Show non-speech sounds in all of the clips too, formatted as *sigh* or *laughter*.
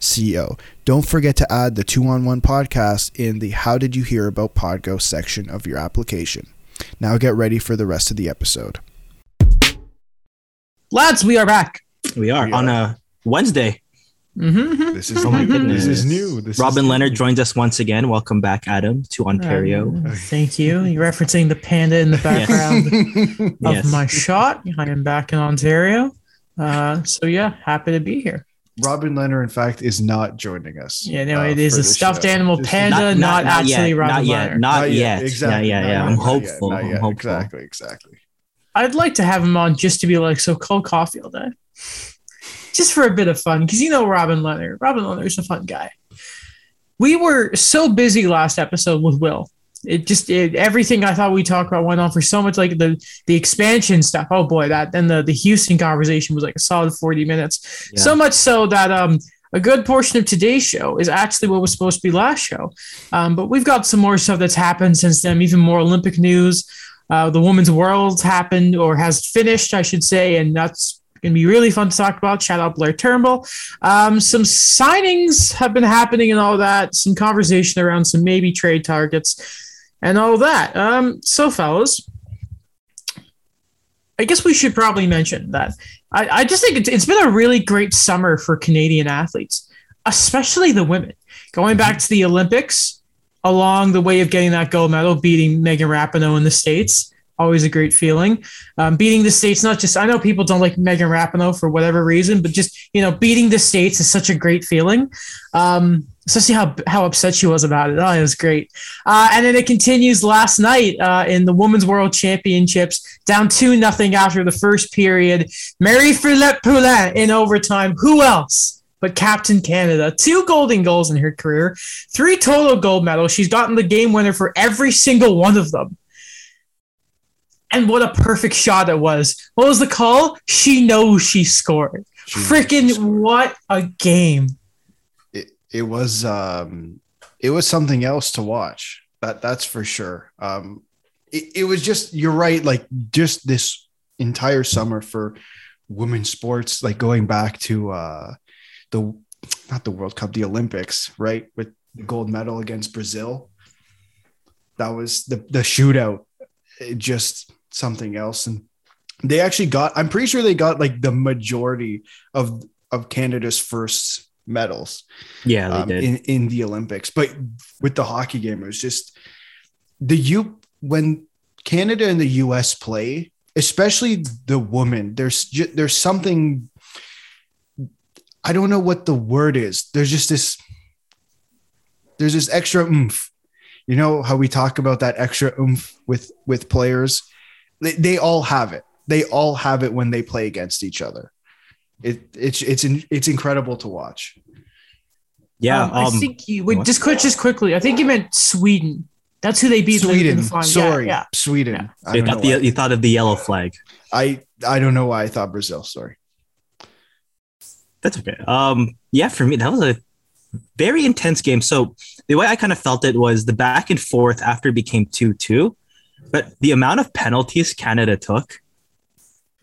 co. Don't forget to add the 2 on 1 podcast in the How Did You Hear About Podgo section of your application. Now get ready for the rest of the episode. Lads, we are back. We are We on a Wednesday. Mm-hmm. This is Oh my new. goodness. This is new. This Robin is Leonard joins us once again. Welcome back, Adam, to Ontario. Uh, thank you. You're referencing the panda in the *laughs* background *laughs* of Yes. my shot. I am back in Ontario. Uh, so yeah, happy to be here. Robin Leonard, in fact, is not joining us. Yeah, no, uh, it is a stuffed show. animal panda, not, actually yet, Robin not yet, Leonard. not yet. Exactly. Yeah, yeah, yeah. Not I'm yet, not yet, hopeful. not I'm hopeful. Exactly. Exactly. I'd like to have him on just to be like, so Cole Caufield, eh? just for a bit of fun, because you know Robin Leonard. Robin Leonard's a fun guy. We were so busy last episode with Will. It just it, everything I thought we talked about went on for so much, like the the expansion stuff. Oh boy, that then the the Houston conversation was like a solid forty minutes. Yeah. So much so that um a good portion of today's show is actually what was supposed to be last show. Um, but we've got some more stuff that's happened since then, even more Olympic news. Uh, the women's world happened or has finished, I should say, and that's going to be really fun to talk about. Shout out Blayre Turnbull. Um, some signings have been happening and all that. Some conversation around some maybe trade targets and all that. Um, so, fellas, I guess we should probably mention that I, I just think it's, it's been a really great summer for Canadian athletes, especially the women. Going back to the Olympics, along the way of getting that gold medal, beating Megan Rapinoe in the States. Always a great feeling. Um, beating the States, not just, I know people don't like Megan Rapinoe for whatever reason, but just, you know, beating the States is such a great feeling. Um, especially how, how upset she was about it. Oh, it was great. Uh, and then it continues last night uh, in the Women's World Championships, down 2 nothing after the first period. Marie-Philip Poulin in overtime. Who else? But Captain Canada, two golden goals in her career, three total gold medals. She's gotten the game winner for every single one of them. And what a perfect shot it was. What was the call? She knows she scored. Freaking what a game. It, was um it was something else to watch. That that's for sure. Um it, it was just you're right, like just this entire summer for women's sports, like going back to uh the not the World Cup, the Olympics, right? With the gold medal against Brazil. That was the the shootout. It just something else. And they actually got, I'm pretty sure they got like the majority of of Canada's first medals Yeah, they um, did. in, in the Olympics. But with the hockey game, it was just the U when Canada and the US play, especially the woman, there's there's something I don't know what the word is. There's just this there's this extra oomph. You know how we talk about that extra oomph with with players? They, they all have it. They all have it when they play against each other. It it's it's it's incredible to watch. yeah, Um, I um, think you wait, just quick, just quickly. I think you meant Sweden. That's who they beat in in Sweden. the. Sorry, Yeah, Sweden. Yeah. I you thought, the, you thought of the yellow flag. I I don't know why I thought Brazil. Sorry. That's okay. Um, yeah, for me, that was a very intense game. So the way I kind of felt it was the back and forth after it became 2 2, but the amount of penalties Canada took,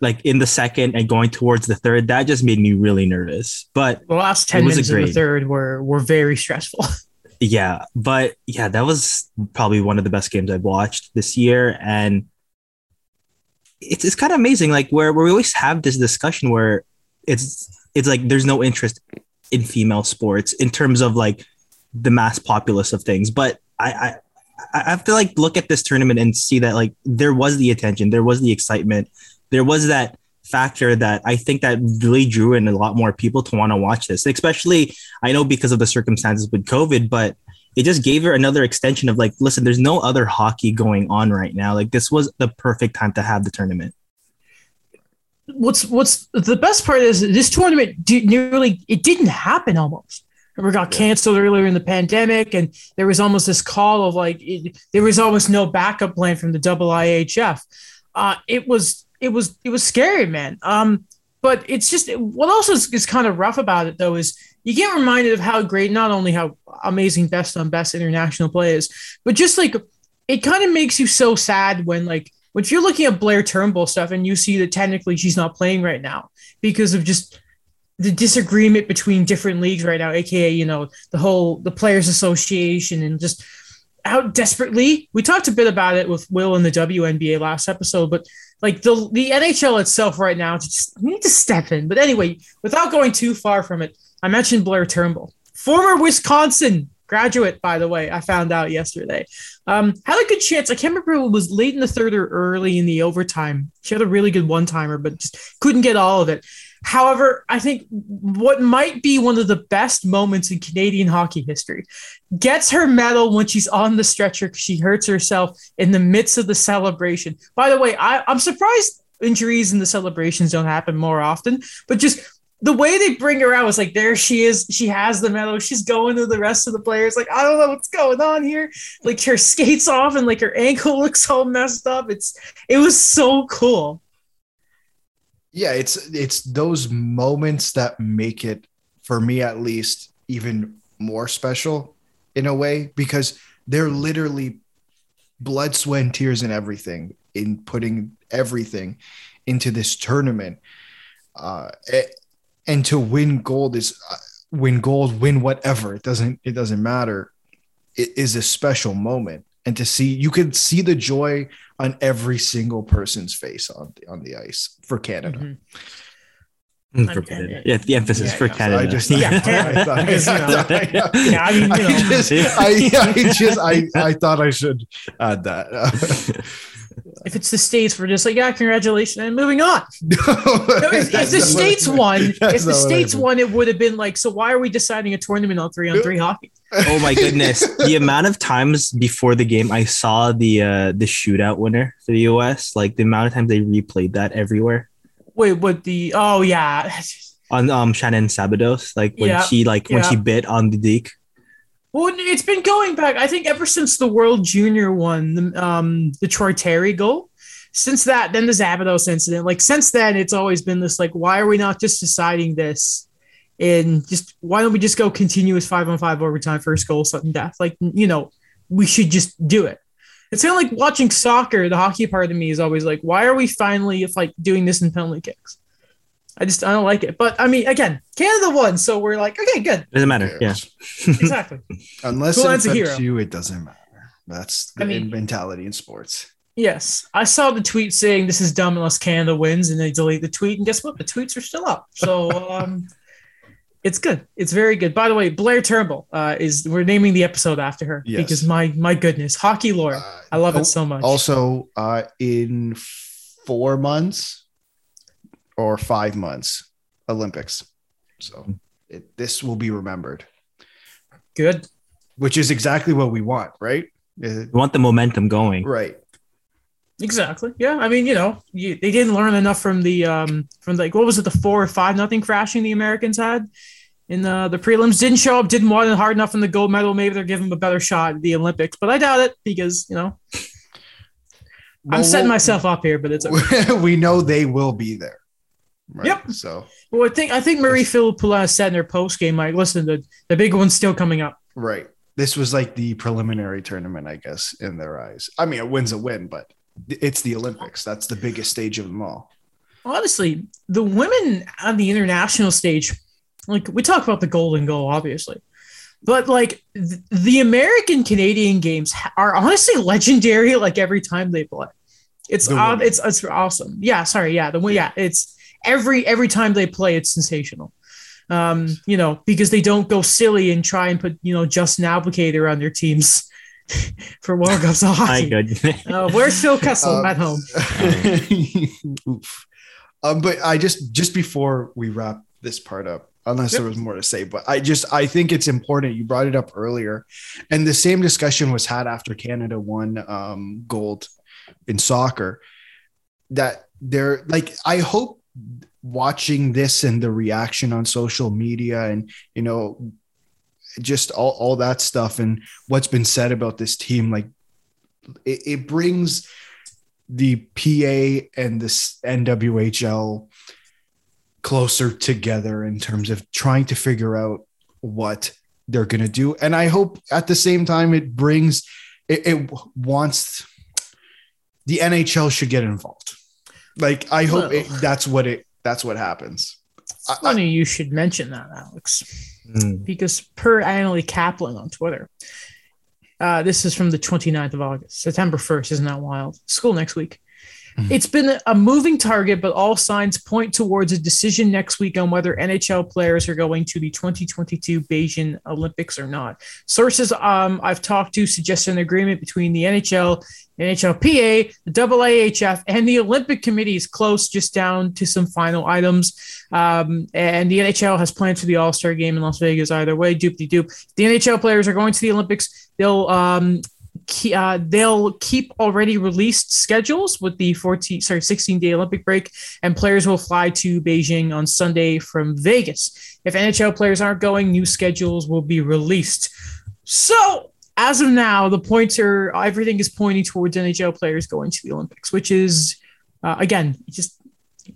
like in the second and going towards the third, that just made me really nervous. But the last ten minutes of the third were were very stressful. *laughs* yeah, but yeah, that was probably one of the best games I've watched this year. And it's, it's kind of amazing, like where, where we always have this discussion where it's it's like there's no interest in female sports in terms of like the mass populace of things. But I I, I have to like look at this tournament and see that like there was the attention, there was the excitement, there was that factor that I think that really drew in a lot more people to want to watch this. Especially, I know because of the circumstances with COVID, but it just gave her another extension of like, listen, there's no other hockey going on right now. Like this was the perfect time to have the tournament. what's what's the best part is this tournament nearly it didn't happen almost Remember, got canceled earlier in the pandemic, and there was almost this call of like it, there was almost no backup plan from the double IHF. Uh, it was it was it was scary, man. Um, but it's just what also is, is kind of rough about it though is you get reminded of how great, not only how amazing best on best international play is, but just like it kind of makes you so sad when like when you're looking at Blayre Turnbull stuff and you see that technically she's not playing right now because of just the disagreement between different leagues right now, aka you know the whole the players association and just how desperately we talked a bit about it with Will in the WNBA last episode, but like the the NHL itself right now just need to step in. But anyway, without going too far from it, I mentioned Blayre Turnbull, former Wisconsin graduate, by the way. I found out yesterday. Um, had a good chance. I can't remember it was late in the third or early in the overtime. She had a really good one timer, but just couldn't get all of it. However, I think what might be one of the best moments in Canadian hockey history gets her medal when she's on the stretcher because she hurts herself in the midst of the celebration. By the way, I, I'm surprised injuries in the celebrations don't happen more often, but just the way they bring her out was like there she is. She has the medal. She's going to the rest of the players like i don't know what's going on here. Like her skates off and like her ankle *laughs* looks all messed up. It's it was so cool. Yeah it's it's those moments that make it for me at least even more special in a way because they're literally blood sweat and tears and everything in putting everything into this tournament. Uh, and to win gold is uh, win gold win whatever it doesn't it doesn't matter it is a special moment and to see you could see the joy on every single person's face on the, on the ice for Canada. Mm-hmm. For Canada. Yeah, the emphasis yeah, for Canada. *laughs* I just, yeah, Canada. I, because, yeah, mean, I just, I, I just, I, I thought I should add that. *laughs* if it's the states, we're just like, yeah, congratulations, and moving on. *laughs* if, if the states won, if the states won, it would have been like, so why are we deciding a tournament on three on three hockey? *laughs* oh my goodness. The amount of times before the game i saw the uh the shootout winner for the us like the amount of times they replayed that everywhere. Wait what the oh yeah. On um shannon Szabados, like when yeah, she like when yeah. she bit on the deke well it's been going back i think ever since the world junior one the um the troy terry goal since that then the szabados incident like since then it's always been this like why are we not just deciding this and just why don't we just go continuous five on five overtime, first goal, sudden death? Like, you know, we should just do it. It's kind of like watching soccer. The hockey part of me is always like, why are we finally like doing this in penalty kicks? I just I don't like it. But I mean, again, Canada won, so we're like, okay, good. Doesn't matter. Yeah, *laughs* exactly. Unless it affects you, it doesn't matter. That's the I mean, mentality in sports. Yes, I saw the tweet saying this is dumb unless Canada wins, and they delete the tweet. And guess what? The tweets are still up. So *laughs* um, it's good. It's very good. By the way, Blayre Turnbull uh, is we're naming the episode after her yes. because my my goodness, hockey lore. Uh, I love it so much. Also, uh, in four months or five months, Olympics. So it, this will be remembered. Good. Which is exactly what we want, right? We want the momentum going. Right. Exactly. Yeah. I mean, you know, you, they didn't learn enough from the um from like what was it the four or five nothing crashing the Americans had in the the prelims. Didn't show up. Didn't want it hard enough in the gold medal. Maybe they're giving them a better shot at the Olympics, but I doubt it because you know well, I'm setting we'll, myself up here. But it's okay. *laughs* we know they will be there. Right? Yep. So well, I think I think Marie-Philip Poulin said in her post game like, listen, the the big one's still coming up. Right. This was like the preliminary tournament, I guess, in their eyes. I mean, a win's a win, but it's the Olympics. That's the biggest stage of them all. Honestly, the women on the international stage, like we talk about the golden goal, obviously, but like th- the American Canadian games are honestly *laughs* legendary. Like every time they play, it's uh, it's it's awesome. Yeah, sorry, yeah, the yeah, it's every every time they play, it's sensational. Um, you know, because they don't go silly and try and put you know Justin Abdelkader on their teams *laughs* for World Cups of *laughs* hockey. My goodness. Uh, where's Phil Kessel um, at home? *laughs* Oof. Um, but I just just before we wrap this part up, unless yep. there was more to say, but I just I think it's important. You brought it up earlier, and the same discussion was had after Canada won um, gold in soccer. That they're like, I hope watching this and the reaction on social media and you know just all, all that stuff and what's been said about this team like it, it brings the PA and this NWHL closer together in terms of trying to figure out what they're going to do. And i hope at the same time it brings it, it wants the nhl should get involved like i hope it, that's what it that's what happens it's funny I, you should mention that alex Mm. because per Annalie Kaplan on Twitter, uh, this is from the 29th of August, September 1st. Isn't that wild? School next week. Mhm. It's been a moving target, but all signs point towards a decision next week on whether NHL players are going to the 2022 Beijing Olympics or not. Sources um, I've talked to suggest an agreement between the NHL, NHLPA, the IIHF, and the Olympic Committee is close, just down to some final items. Um, and the NHL has plans for the All Star game in Las Vegas either way. Doop de doop. The NHL players are going to the Olympics. They'll um, ke- uh, they'll keep already released schedules with the 14 sorry 16 day Olympic break, and players will fly to Beijing on Sunday from Vegas. If NHL players aren't going, new schedules will be released. So as of now, the points are everything is pointing towards NHL players going to the Olympics, which is uh, again just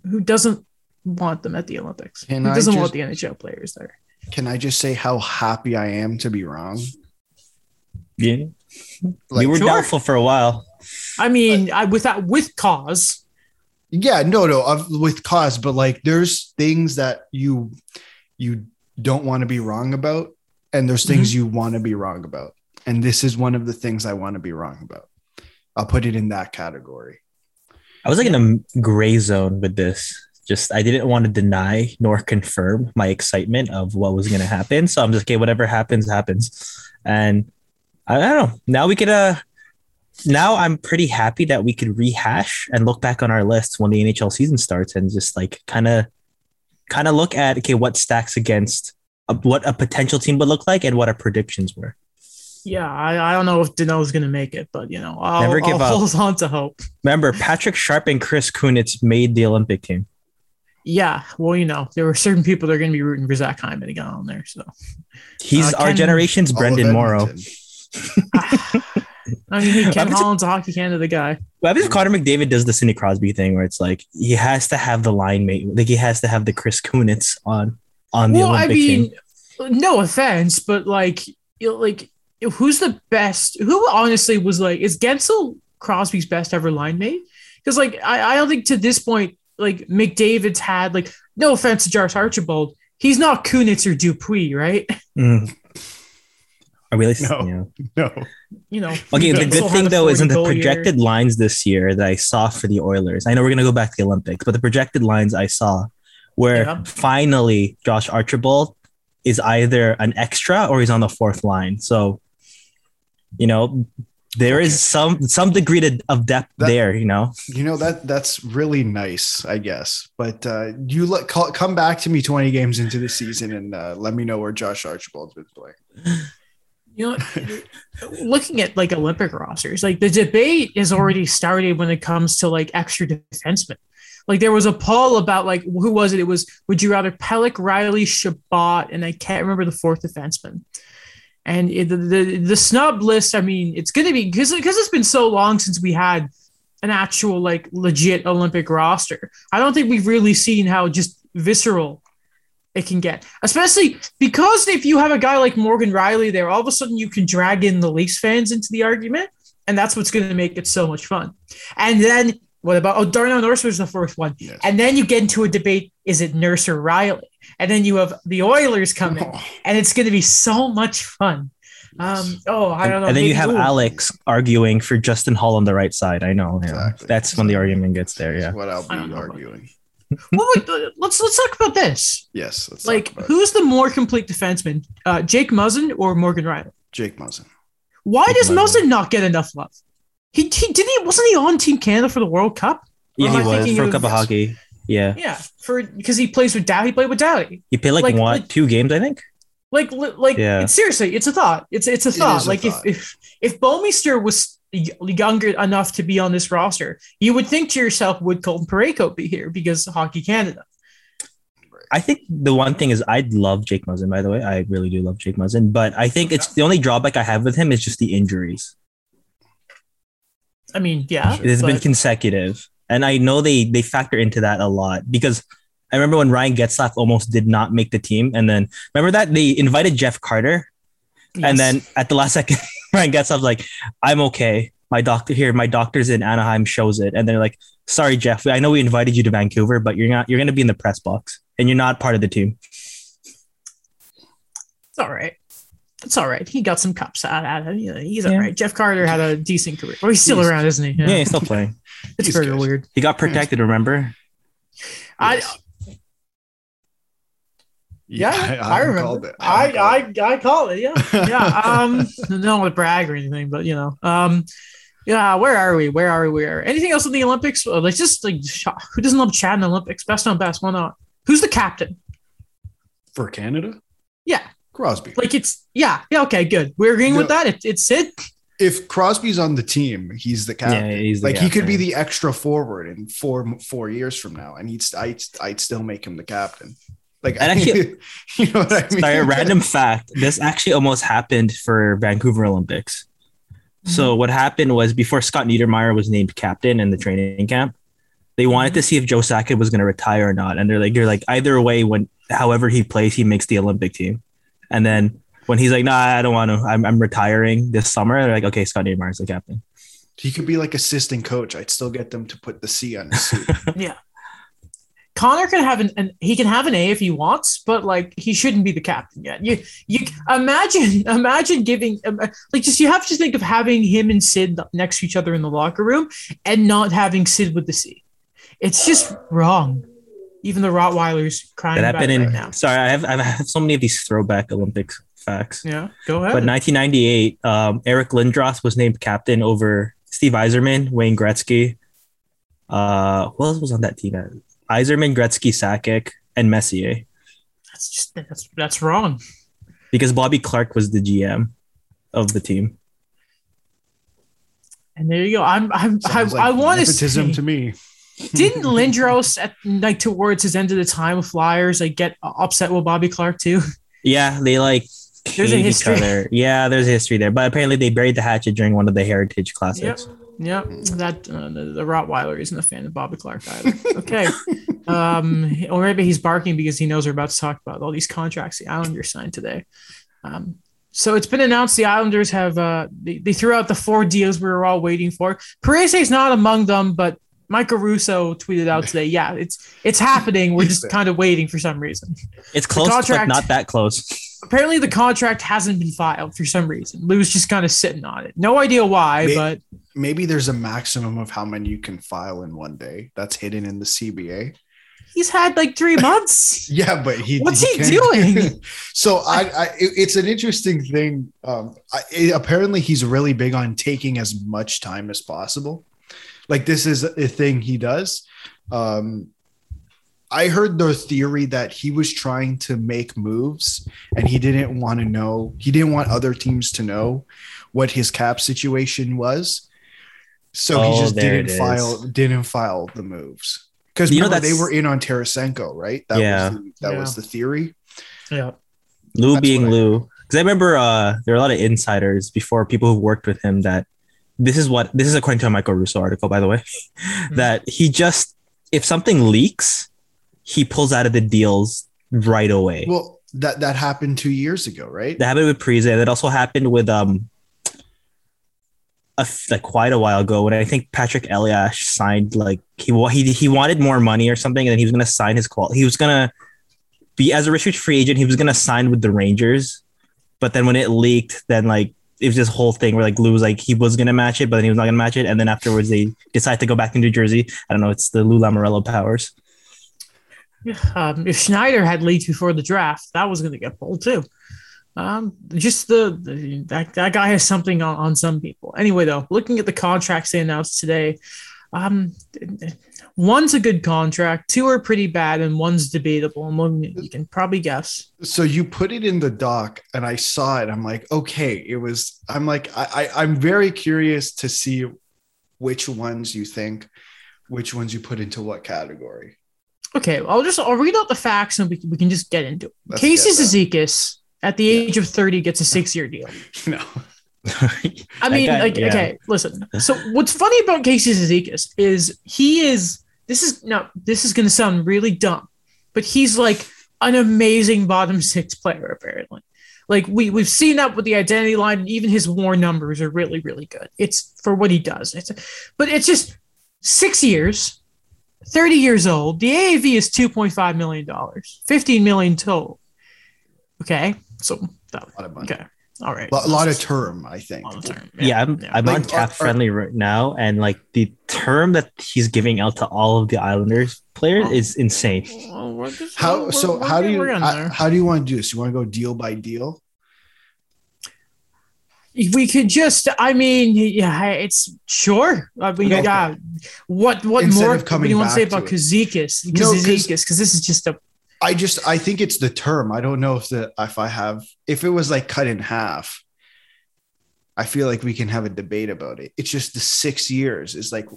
who doesn't want them at the Olympics? Can who doesn't just- want the NHL players there? can i just say how happy i am to be wrong Yeah. like we were Sure. doubtful for a while. I mean, I, with that with cause. yeah no no of, with cause but like there's things that you you don't want to be wrong about and there's things you want to be wrong about and this is one of the things i want to be wrong about i'll put it in that category I was like in a gray zone with this. Just I didn't want to deny nor confirm my excitement of what was going to happen. So I'm just okay. Whatever happens, happens. And I, don't know. Now we could. Uh, now I'm pretty happy that we could rehash and look back on our lists when the NHL season starts and just like kind of, kind of look at okay what stacks against uh, what a potential team would look like and what our predictions were. Yeah, I, I don't know if Dano's going to make it, but you know, I'll, Never give I'll up. hold on to hope. Remember, Patrick Sharp and Chris Kunitz made the Olympic team. Yeah, well, you know, there were certain people that are going to be rooting for Zach Hyman to get on there. So, He's Uh, our Ken- generation's Brendan Morrow. I mean, Ken I'm just- Holland's a hockey Canada guy. Well, I think Connor McDavid does the Sidney Crosby thing where it's like he has to have the line mate, like he has to have the Chris Kunitz on on the Well, I mean, team. no offense, but like, you know, like, who's the best? Who honestly was like, is Guentzel Crosby's best ever line mate? Because like, I, I don't think to this point, like McDavid's had like, no offense to Josh Archibald, he's not Kunitz or Dupuis, right? Mm. Are we like, No. yeah. no You know. Okay, the good thing though is in the 40 goal year. projected lines this year that I saw for the Oilers. I know we're gonna go back to the Olympics, but the projected lines I saw where Yeah. finally Josh Archibald is either an extra or he's on the fourth line. So, you know, there is Okay. some some degree to, of depth That- there. You know, you know that that's really nice i guess but uh you let call, come back to me 20 games into the season and uh, let me know where josh archibald's been playing you know, looking at like Olympic rosters, like the debate is already started when it comes to like extra defensemen. Like there was a poll about like who was it? It was would you rather Pelech, Rielly, Chabot, and I can't remember the fourth defenseman. And it, the, the the snub list, I mean, it's gonna be because because it's been so long since we had an actual like legit Olympic roster. I don't think we've really seen how just visceral it can get, especially because if you have a guy like Morgan Rielly there, all of a sudden you can drag in the Leafs fans into the argument, and that's what's going to make it so much fun. And then what about oh Darnell Nurse was the first one, Yes. and then you get into a debate: is it Nurse or Rielly? And then you have the Oilers coming, in, and it's going to be so much fun. Um, oh, I and, don't know. and then you have ooh. Alex arguing for Justin Hall on the right side. I know, yeah. Exactly. that's when the argument gets there. That's Yeah, what i'll be arguing *laughs* Well, wait, uh, let's let's talk about this. yes let's Like, who's the more complete defenseman, uh, Jake Muzzin or Morgan Rielly? jake muzzin Why Jake does Muzzin. Muzzin not get enough love? He, he didn't he wasn't he on Team Canada for the World Cup? Or yeah, he was for a cup of hockey. Yeah, Yeah, for because he plays with Dow. He played with Doughty. he played like, Like- what like- two games, I think. Like like Yeah. it's, seriously, it's a thought. It's it's a It thought. a like thought. if if if Bouwmeester was younger enough to be on this roster, you would think to yourself, would Colton Parayko be here because Hockey Canada? I think the one thing is I'd love Jake Muzzin, by the way. I really do love Jake Muzzin, but I think it's the only drawback I have with him is just the injuries. I mean, yeah, It has been consecutive. And I know they they factor into that a lot because I remember when Ryan Getzlaf almost did not make the team. And then remember that they invited Jeff Carter. yes. And then at the last *laughs* second, Ryan Getzlaf's like, I'm okay. My doctor here, my doctor's in Anaheim shows it. And they're like, sorry, Jeff. I know we invited you to Vancouver, but you're not you're gonna be in the press box and you're not part of the team. it's all right. It's all right. He got some cups out of it. You know, he's Yeah. all right. Jeff Carter had a decent career. Well, he's still He's- around, isn't he? Yeah, he's still playing. *laughs* it's he's very good. weird. He got protected, remember? I yeah, I, remember. called it. I, called. I I call it. Yeah, yeah. *laughs* Um, don't want to brag or anything, but you know, um, yeah. Where are we? Where are we? Where? Anything else in the Olympics? Like just like who doesn't love Chad in the Olympics? Best on best. Why not? Who's the captain? for Canada, Yeah, Crosby. like it's yeah, yeah. Okay, good. We're agreeing with that. It, it's it. if Crosby's on the team, he's the captain. Yeah, he's the like he could be the extra forward in four four years from now, and he'd I'd, I'd still make him the captain. Like And actually- *laughs* you know what I mean? Sorry, a random fact. This actually almost happened for Vancouver Olympics. Mm-hmm. So what happened was before Scott Niedermayer was named captain in the training camp, they wanted mm-hmm. to see if Joe Sakic was going to retire or not, and they're like, "You're like either way, when however he plays, he makes the Olympic team." And then when he's like, "Nah, I don't want to. I'm, I'm retiring this summer," they're like, "Okay, Scott Niedermayer's the captain." He could be like assistant coach. I'd still get them to put the C on his suit. *laughs* Yeah. Connor can have an, an he can have an A if he wants, but like he shouldn't be the captain yet. You you imagine *laughs* imagine giving um, like just you have to think of having him and Sid next to each other in the locker room and not having Sid with the C. It's just wrong. Even the Rottweilers crying That happened in. right now. Sorry, I have I have so many of these throwback Olympics facts. Yeah, go ahead. But 1998, um, Eric Lindros was named captain over Steve Yzerman, Wayne Gretzky. Uh, who else was on that team? Yzerman, Gretzky, Sakic, and Messier. that's just that's that's wrong. Because Bobby Clarke was the GM of the team. And there you go. I'm I'm I, like I want to nepotism say, to me. Didn't Lindros at like towards his end of the time with Flyers like get upset with Bobby Clarke too? Yeah, they like There's a history. Yeah, there's a history there. But apparently they buried the hatchet during one of the Heritage Classics. Yep, that uh, the, the Rottweiler isn't a fan of Bobby Clarke either. Okay, *laughs* um, or maybe he's barking because he knows we're about to talk about all these contracts the Islanders signed today. Um, so it's been announced the Islanders have uh, they, they threw out the four deals we were all waiting for. Parise is not among them, but Michael Russo tweeted out today, "Yeah, it's it's happening. We're just kind of waiting for some reason." It's close, but contract- not that close. Apparently, the contract hasn't been filed for some reason. Lou's just kind of sitting on it. No idea why, May- but Maybe there's a maximum of how many you can file in one day. That's hidden in the CBA. he's had like three *laughs* months. Yeah, but he. What's he can't- doing? *laughs* so I, I, it- it's an interesting thing. Um, I, it- apparently he's really big on taking as much time as possible. Like this is a thing he does. Um, I heard the theory that he was trying to make moves and he didn't want to know. He didn't want other teams to know what his cap situation was. So Oh, he just didn't file didn't file the moves. Because You know, remember they were in on Tarasenko, right? That Yeah. was the, that Yeah. was the theory. Yeah. Lou That's being Lou. Because I remember uh, there are a lot of insiders before people who worked with him that this is what this is according to a Michael Russo article, by the way, that he just if something leaks, he pulls out of the deals right away. Well, that that happened two years ago, right? that happened with Prize. That also happened with um a f- like quite a while ago when I think Patrik Elias signed like he he he wanted more money or something, and then he was gonna sign his qual. He was gonna be as a restricted free agent. He was gonna sign with the Rangers, but then when it leaked, then like it was this whole thing where like Lou was like he was gonna match it, but then he was not gonna match it, and then afterwards they decided to go back to New Jersey. I don't know. It's the Lou Lamoriello powers. Um, if Schneider had leaked before the draft, that was going to get pulled too. Um, just the, the that, that guy has something on, on some people. Anyway, though, looking at the contracts they announced today, um, one's a good contract, two are pretty bad, and one's debatable. And one you can probably guess. So you put it in the doc, and I saw it. I'm like, okay, it was. I'm like, I, I I'm very curious to see which ones you think, which ones you put into what category. Okay, I'll just I'll read out the facts and we, can- we can just get into it. Let's Casey get. Cizikas at the Yeah. age of 30 gets a *laughs* six year deal. No. I mean, guy- like, yeah. okay, listen. So what's funny about Casey Cizikas is he is this is no, this is gonna sound really dumb, but he's like an amazing bottom six player, apparently. Like we we've seen that with the identity line, and even his war numbers are really, really good. It's for what he does. It's but it's just six years, 30 years old. The AAV is $2.5 million, 15 million total. Okay. So that A lot of money. okay. All right. A lot of term, I think. Term. Yeah, I'm, I'm Like, on are- cap friendly right now, and like the term that he's giving out to all of the Islanders players Oh. is insane. Well, just- How we're- so? we're How do you we're getting uh, there. how do you want to do this? You want to go deal by deal? we could just i mean yeah it's sure i mean Okay. yeah what what Instead more of coming what do you want to say back to about it. Cizikas No, 'cause- because this is just a I just I think it's the term. I don't know if the if I have if it was like cut in half. I feel like we can have a debate about it. It's just the six years. It's like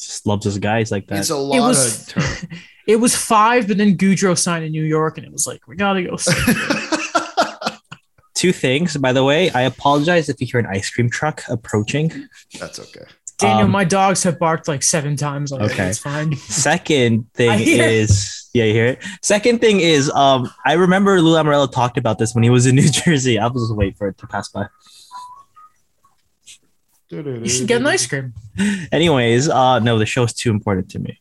Just loves his guys like that. it's a it lot was of term. *laughs* it was five but then Goodrow signed in new york and it was like we gotta go. *laughs* Two things, by the way. I apologize if you hear an ice cream truck approaching. That's okay. Daniel Um, my dogs have barked like seven times already Okay. it's fine *laughs* Second thing is, it. is, yeah, you hear it. Second thing is, um, I remember Lou Lamoriello talked about this when he was in *laughs* New Jersey. I was just wait for it to pass by. you should get an ice cream Anyways, uh, no, the show's too important to me.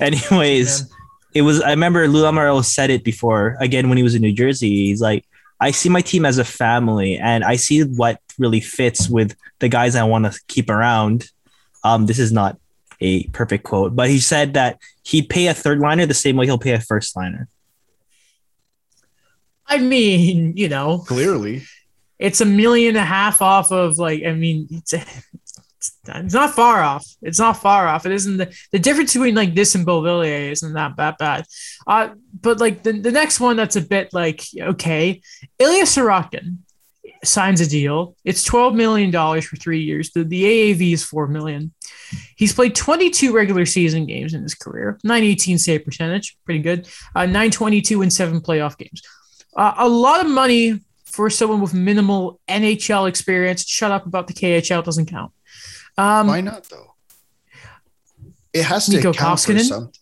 Anyways, Man. it was. I remember Lou Lamoriello said it before. Again, when he was in New Jersey, he's like, "I see my team as a family, and I see what really fits with the guys I want to keep around." Um, this is not a perfect quote, but he said that he'd pay a third liner the same way he'll pay a first liner. i mean you know. Clearly. it's a million and a half off of like i mean it's it's, it's not far off. It's not far off. It isn't the, the difference between like this and Beauvillier isn't that that bad. Uh but like the, the next one that's a bit like okay Ilya Sorokin signs a deal it's 12 million dollars for three years the, the AAV is 4 million he's played 22 regular season games in his career 918 save percentage pretty good uh 922 and seven playoff games uh, a lot of money for someone with minimal NHL experience. Shut up about the KHL doesn't count. Um, Why not though? It has to Mikko count for something.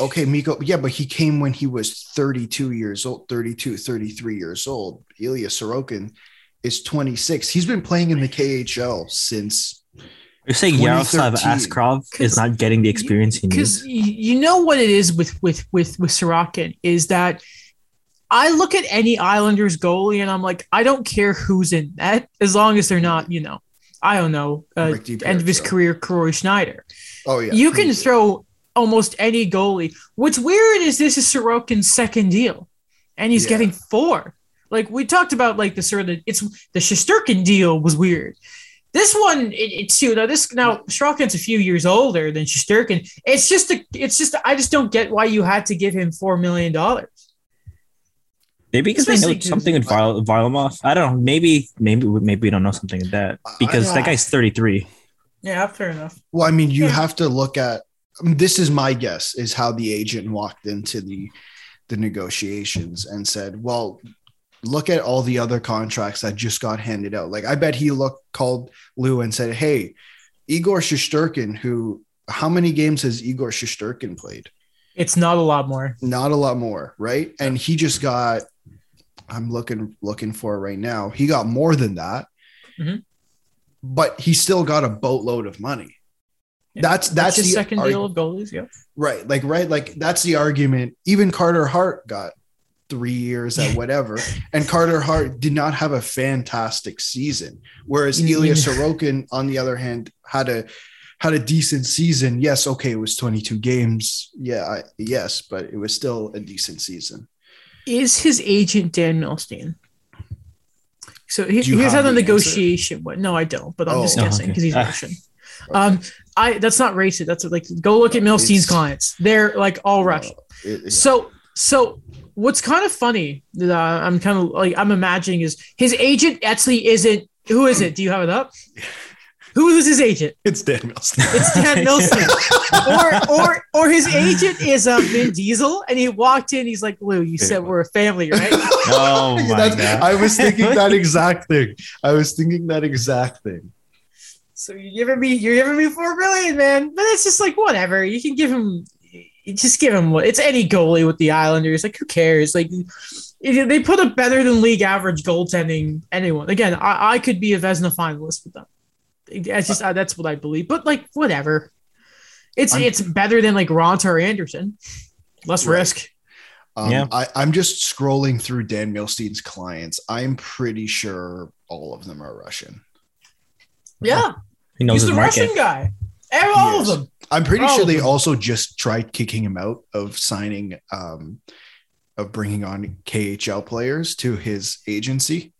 Okay, Mikko. Yeah, but he came when he was 32 years old, 32, 33 years old. Ilya Sorokin is 26. He's been playing in the KHL since You're saying Yaroslav 2013. Askarov 'Cause- is not getting the experience he needs? because you know what it is with with with with Sorokin is that I look at any Islanders goalie and I'm like, I don't care who's in net as long as they're not, you know, I don't know, uh, end of his career, Cory Schneider. Oh yeah. you can throw almost any goalie. What's weird is this is Sorokin's second deal, and he's Yeah. getting four. Like we talked about, like the sort of the, it's the Shesterkin deal was weird. This one, it, it's too now. This now Sorokin's a few years older than Shesterkin. It's just a, it's just I just don't get why you had to give him four million dollars. Maybe because they know Especially 'cause- something with Varl- Varlamov. I don't know. Maybe maybe maybe we don't know something of that because that guy's 33. Yeah, fair enough. Well, I mean, you Yeah. have to look at. I mean, this is my guess is how the agent walked into the the negotiations and said, "Well, look at all the other contracts that just got handed out." Like, I bet he looked called Lou and said, "Hey, Igor Shesterkin, who how many games has Igor Shesterkin played? It's not a lot more. Not a lot more, right? And he just got. I'm looking looking for it right now. He got more than that, Mhm. but he still got a boatload of money. Yeah. That's that's the second arg- deal of goalies. Yeah. Right. Like, right. Like, that's the argument. Even Carter Hart got three years at whatever. and Carter Hart did not have a fantastic season. Whereas Ilya Sorokin, on the other hand, had a had a decent season. Yes, okay, it was 22 games. Yeah, I, yes, but it was still a decent season. is his agent Dan Milstein? So he, here's how the negotiation went. No, I don't, but I'm Oh, just guessing okay. because he's Ah. Russian. Um, I that's not racist. That's like go look at Milstein's It's- clients. They're like all Russian. Uh, it- So so what's kind of funny that uh, I'm kind of like I'm imagining is his agent actually isn't. Who is it? Do you have it up? Who is his agent? It's Dan Milstein. It's Dan Milstein. *laughs* or or or his agent is uh, Vin Diesel, and he walked in. He's like, "Lou, you said we're a family, right?" *laughs* Oh *laughs* my That's- god. I was thinking that exact thing. I was thinking that exact thing. So you're giving me you're giving me four million, man. But it's just like whatever. You can give him just give him what it's any goalie with the Islanders. Like who cares? Like they put a better than league average goaltending anyone. Again, I, I could be a Vezina finalist with them. That's just uh, that's what I believe. But like whatever. It's I'm- it's better than like Raanta or Anderson. Less Right. risk. Um, Yeah. I, I'm just scrolling through Dan Milstein's clients. I'm pretty sure all of them are Russian. Yeah. He knows He's the market. Russian guy. And all of them. I'm pretty All sure they them. also just tried kicking him out of signing, um, of bringing on KHL players to his agency.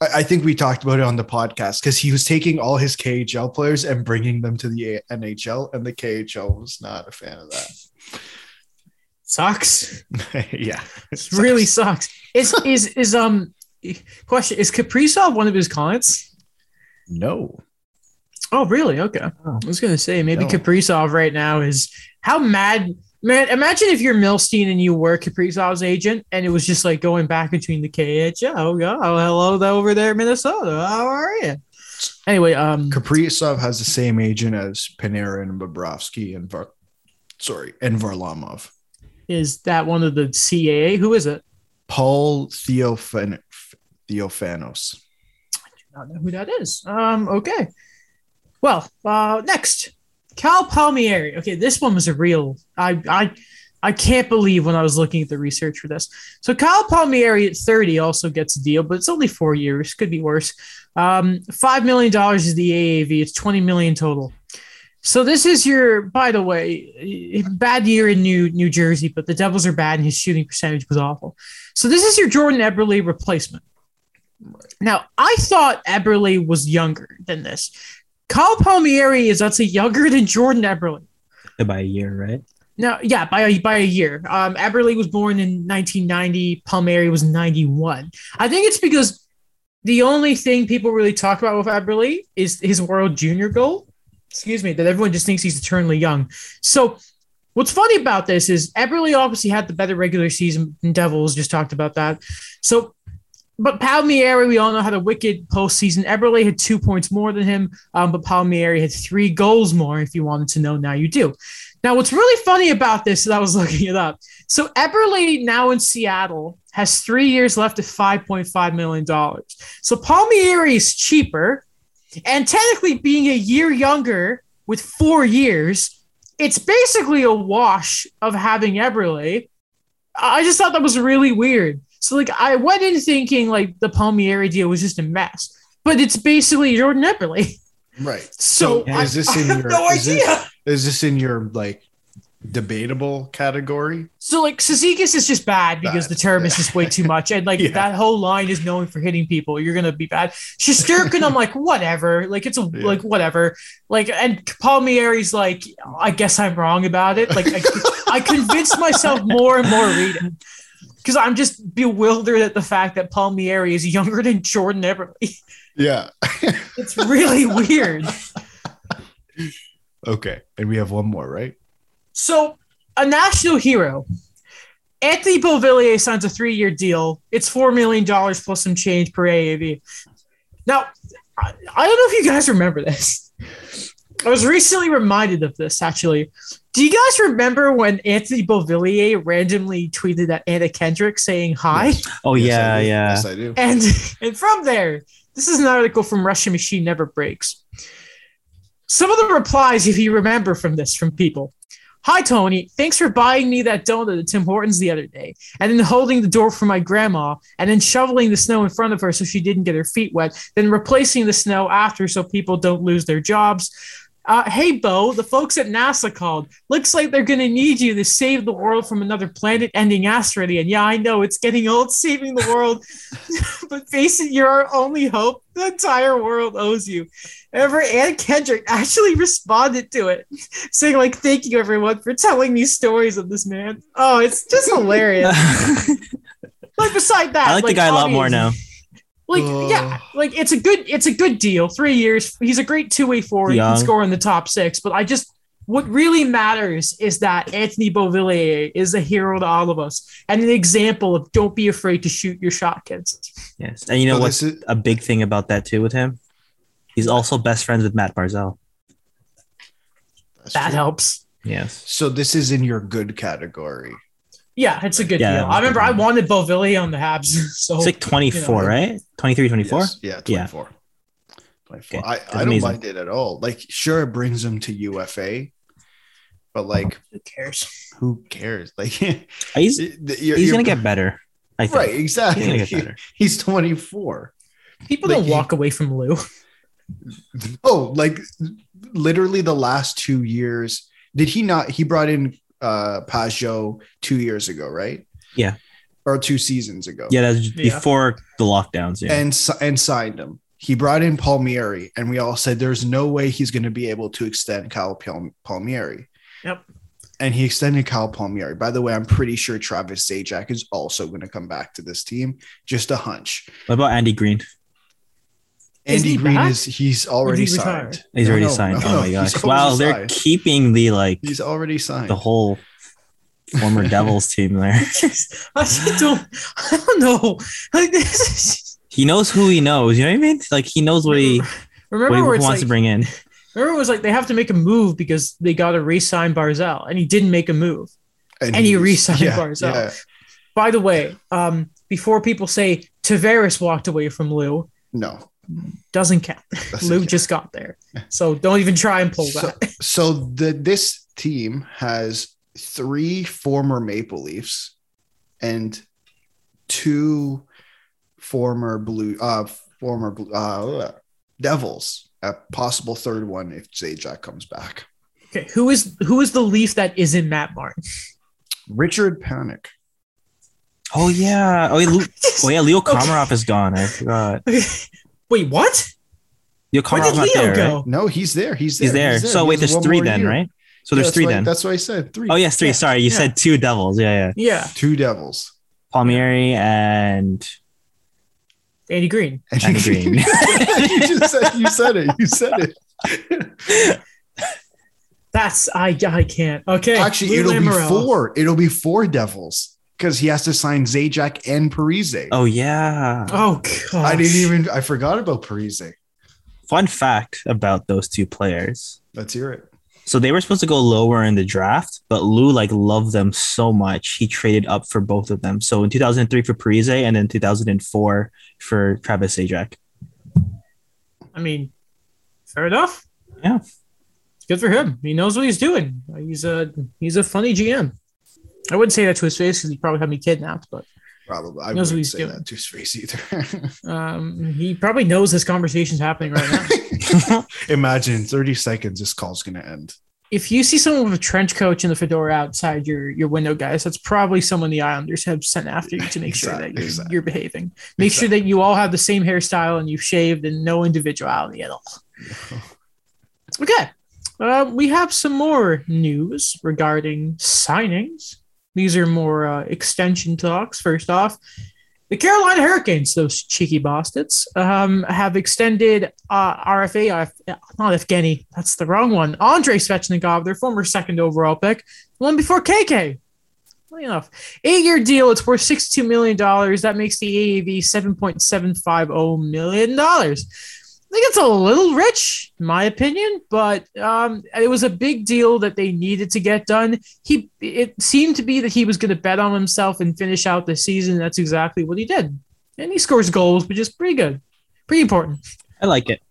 I, I think we talked about it on the podcast because he was taking all his KHL players and bringing them to the A- NHL, and the KHL was not a fan of that. Sucks. *laughs* yeah, It really sucks. Is is is um question is Kaprizov one of his clients? no. Oh, really? Okay. Oh. I was gonna say maybe No. Kaprizov right now is how mad. Man, imagine if you're Milstein and you were Kaprizov's agent, and it was just like going back between the KHL. Oh, oh hello over there, Minnesota. How are you? Anyway, um, Kaprizov has the same agent as Panarin and Bobrovsky and Var- sorry and Varlamov. is that one of the CAA? Who is it? Paul Theophan- Theofanous. I don't know who that is. Um, okay. Well, uh, next, Kyle Palmieri. Okay, this one was a real. I I I can't believe when I was looking at the research for this. So Kyle Palmieri at 30 also gets a deal, but it's only four years. Could be worse. Um, five million dollars is the AAV. It's 20 million total. So this is your. By the way, bad year in New New Jersey, but the Devils are bad, and his shooting percentage was awful. So this is your Jordan Eberle replacement. Now, I thought Eberle was younger than this. Kyle Palmieri is, I'd say, younger than Jordan Eberle. by a year, right? No, yeah, by a, by a year. Um, Eberle was born in 1990. Palmieri was 91. I think it's because the only thing people really talk about with Eberle is his World Junior goal. Excuse me, that everyone just thinks he's eternally young. So, what's funny about this is Eberle obviously had the better regular season. And Devils just talked about that. So, but Palmieri, we all know had a wicked postseason. Eberle had two points more than him, um, but Palmieri had three goals more. If you wanted to know, now you do. Now, what's really funny about this *laughs* is I was looking it up. So Eberle now in Seattle has three years left at $5.5 million. So Palmieri is cheaper. And technically, being a year younger with four years, it's basically a wash of having Eberle. I just thought that was really weird. So, like, I went in thinking like the Palmieri deal was just a mess, but it's basically Jordan Eberle. Right. So, So I, is this I in have your- no is idea. this- Is this in your like debatable category? So like Cizikas is just bad because Bad. the term is just way too much, and like *laughs* Yeah. that whole line is known for hitting people. You're gonna be bad. Shesterkin, I'm like whatever, like it's a Yeah. like whatever, like and Palmieri's like I guess I'm wrong about it. Like I, I convinced myself more and more reading because I'm just bewildered at the fact that Palmieri is younger than Jordan Eberle. Yeah. *laughs* It's really weird. okay. And we have one more, right? So, a national hero, Anthony Beauvillier signs a three-year deal. It's four million dollars plus some change per AAV. Now, I don't know if you guys remember this. I was recently reminded of this. Actually, do you guys remember when Anthony Beauvillier randomly tweeted at Anna Kendrick saying hi? Oh Yes, yeah, I yeah. Yes, I do. And and from there, this is an article from Russian Machine Never Breaks. Some of the replies, if you remember from this, from people. Hi Tony, thanks for buying me that donut at Tim Hortons the other day, and then holding the door for my grandma, and then shoveling the snow in front of her so she didn't get her feet wet, then replacing the snow after so people don't lose their jobs. Uh, hey Bo, the folks at NASA called. Looks like they're gonna need you to save the world from another planet-ending asteroid. And yeah, I know it's getting old saving the world, *laughs* but face it, you're our only hope. The entire world owes you. Ever Ann Kendrick actually responded to it, *laughs* saying like, "Thank you everyone for telling me stories of this man." Oh, it's just hilarious. *laughs* like beside that, I like the guy a lot more now. Like, Ugh. yeah, like it's a good, it's a good deal. Three years. He's a great two way forward. He can score in the top six. But I just, what really matters is that Anthony Beauvillier is a hero to all of us and an example of don't be afraid to shoot your shot, kids. Yes. And you know So what's is- a big thing about that too with him? He's also best friends with Matt Barzal. That's That true. helps. Yes. So this is in your good category. Yeah, it's a good Yeah, deal. I remember I wanted Beauvillier on the Habs. *laughs* So It's like 24, you know, right? 23, 24? Yes. Yeah, 24. 24. Okay, I, that's I don't amazing. mind it at all. Like, sure, it brings him to UFA, but like, who cares? who cares? *laughs* Like, oh, He's you're- he's gonna get better. I think. right. Exactly. He's gonna get better. He's 24. People Like, don't he- walk away from Lou. *laughs* Oh, like literally the last two years. Did he not? He brought in uh Pageau two years ago, right? Yeah. Or two seasons ago. Yeah, that's Yeah. before the lockdowns. Yeah. and and signed him. He brought in Palmieri, and we all said there's no way he's going to be able to extend Kyle Pal- Palmieri. Yep. And he extended Kyle Palmieri. By the way, I'm pretty sure Travis Zajac is also going to come back to this team. Just a hunch. what about Andy Greene? Is Andy he Greene back? is he's already he signed. He's already no, signed. no, oh no, my *laughs* gosh! already Wow, they're signed. keeping the like He's already signed. the whole former *laughs* Devils team there. *laughs* I don't. I don't know. Like this is. He knows who he knows. You know what I mean? Like he knows what he, Remember what he wants like, to bring in. remember it was like they have to make a move because they got to re-sign Barzal, and he didn't make a move. and he re-signed Barzal. By the way, um, before people say Tavares walked away from Lou, No. Doesn't count. That's Lou okay. just got there, so don't even try and pull So, that. *laughs* so the this team has three former Maple Leafs and two former blue uh former uh Devils. A possible third one if Zajac comes back. Okay, who is who is the Leaf that isn't Matt Martin? Richard Panik. Oh yeah. Oh yeah. Leo, *laughs* oh yeah. Leo Komarov is gone. I forgot. Wait, what? Leo Where did Leo there. go? Right? No, he's there. He's there. He's there. So He wait, there's three then, year. right? So Yeah, there's three why- then. That's what I said. Three. Oh yes, three. Yeah. Sorry, you Yeah. said two Devils. Yeah, yeah. Yeah, Two Devils. Palmieri and Andy Greene. And Andy Greene. *laughs* you just said you said it. You said it. That's I I can't. Okay, Actually, Lou it'll be four. It'll be four Devils because he has to sign Zajac and Parise. oh yeah. Oh god, I didn't even. I forgot about Parise. Fun fact about those two players. Let's hear it. So they were supposed to go lower in the draft, but Lou like loved them so much he traded up for both of them. So in 2003 for Parise and then 2004 for Travis Zajac. I mean, fair enough. Yeah. good for him. He knows what he's doing. He's a he's a funny GM. I wouldn't say that to his face because he probably had me kidnapped, but Probably. I Knows wouldn't he's say doing. that to his face either. *laughs* um, he probably knows this conversation's happening right now. *laughs* Imagine 30 seconds. This call's gonna end. if you see someone with a trench coat and the fedora outside your your window, guys, that's probably someone the Islanders have sent after you to make sure that you're, Exactly. you're behaving. Make sure that you all have the same hairstyle and you've shaved and no individuality at all. *laughs* Okay. Uh, we have some more news regarding signings. These are more uh, extension talks. First off, the Carolina Hurricanes, those cheeky bastards, um, have extended uh, RFA, uh, not Evgeny, that's the wrong one, Andrei Svechnikov, their former second overall pick, the one before KK. Funny enough. Eight year deal, it's worth $62 million. That makes the AAV $7.750 million. I think it's a little rich, in my opinion, but um, it was a big deal that they needed to get done. He it seemed to be that he was going to bet on himself and finish out the season. That's exactly what he did, and he scores goals, which is pretty good, pretty important. I like it.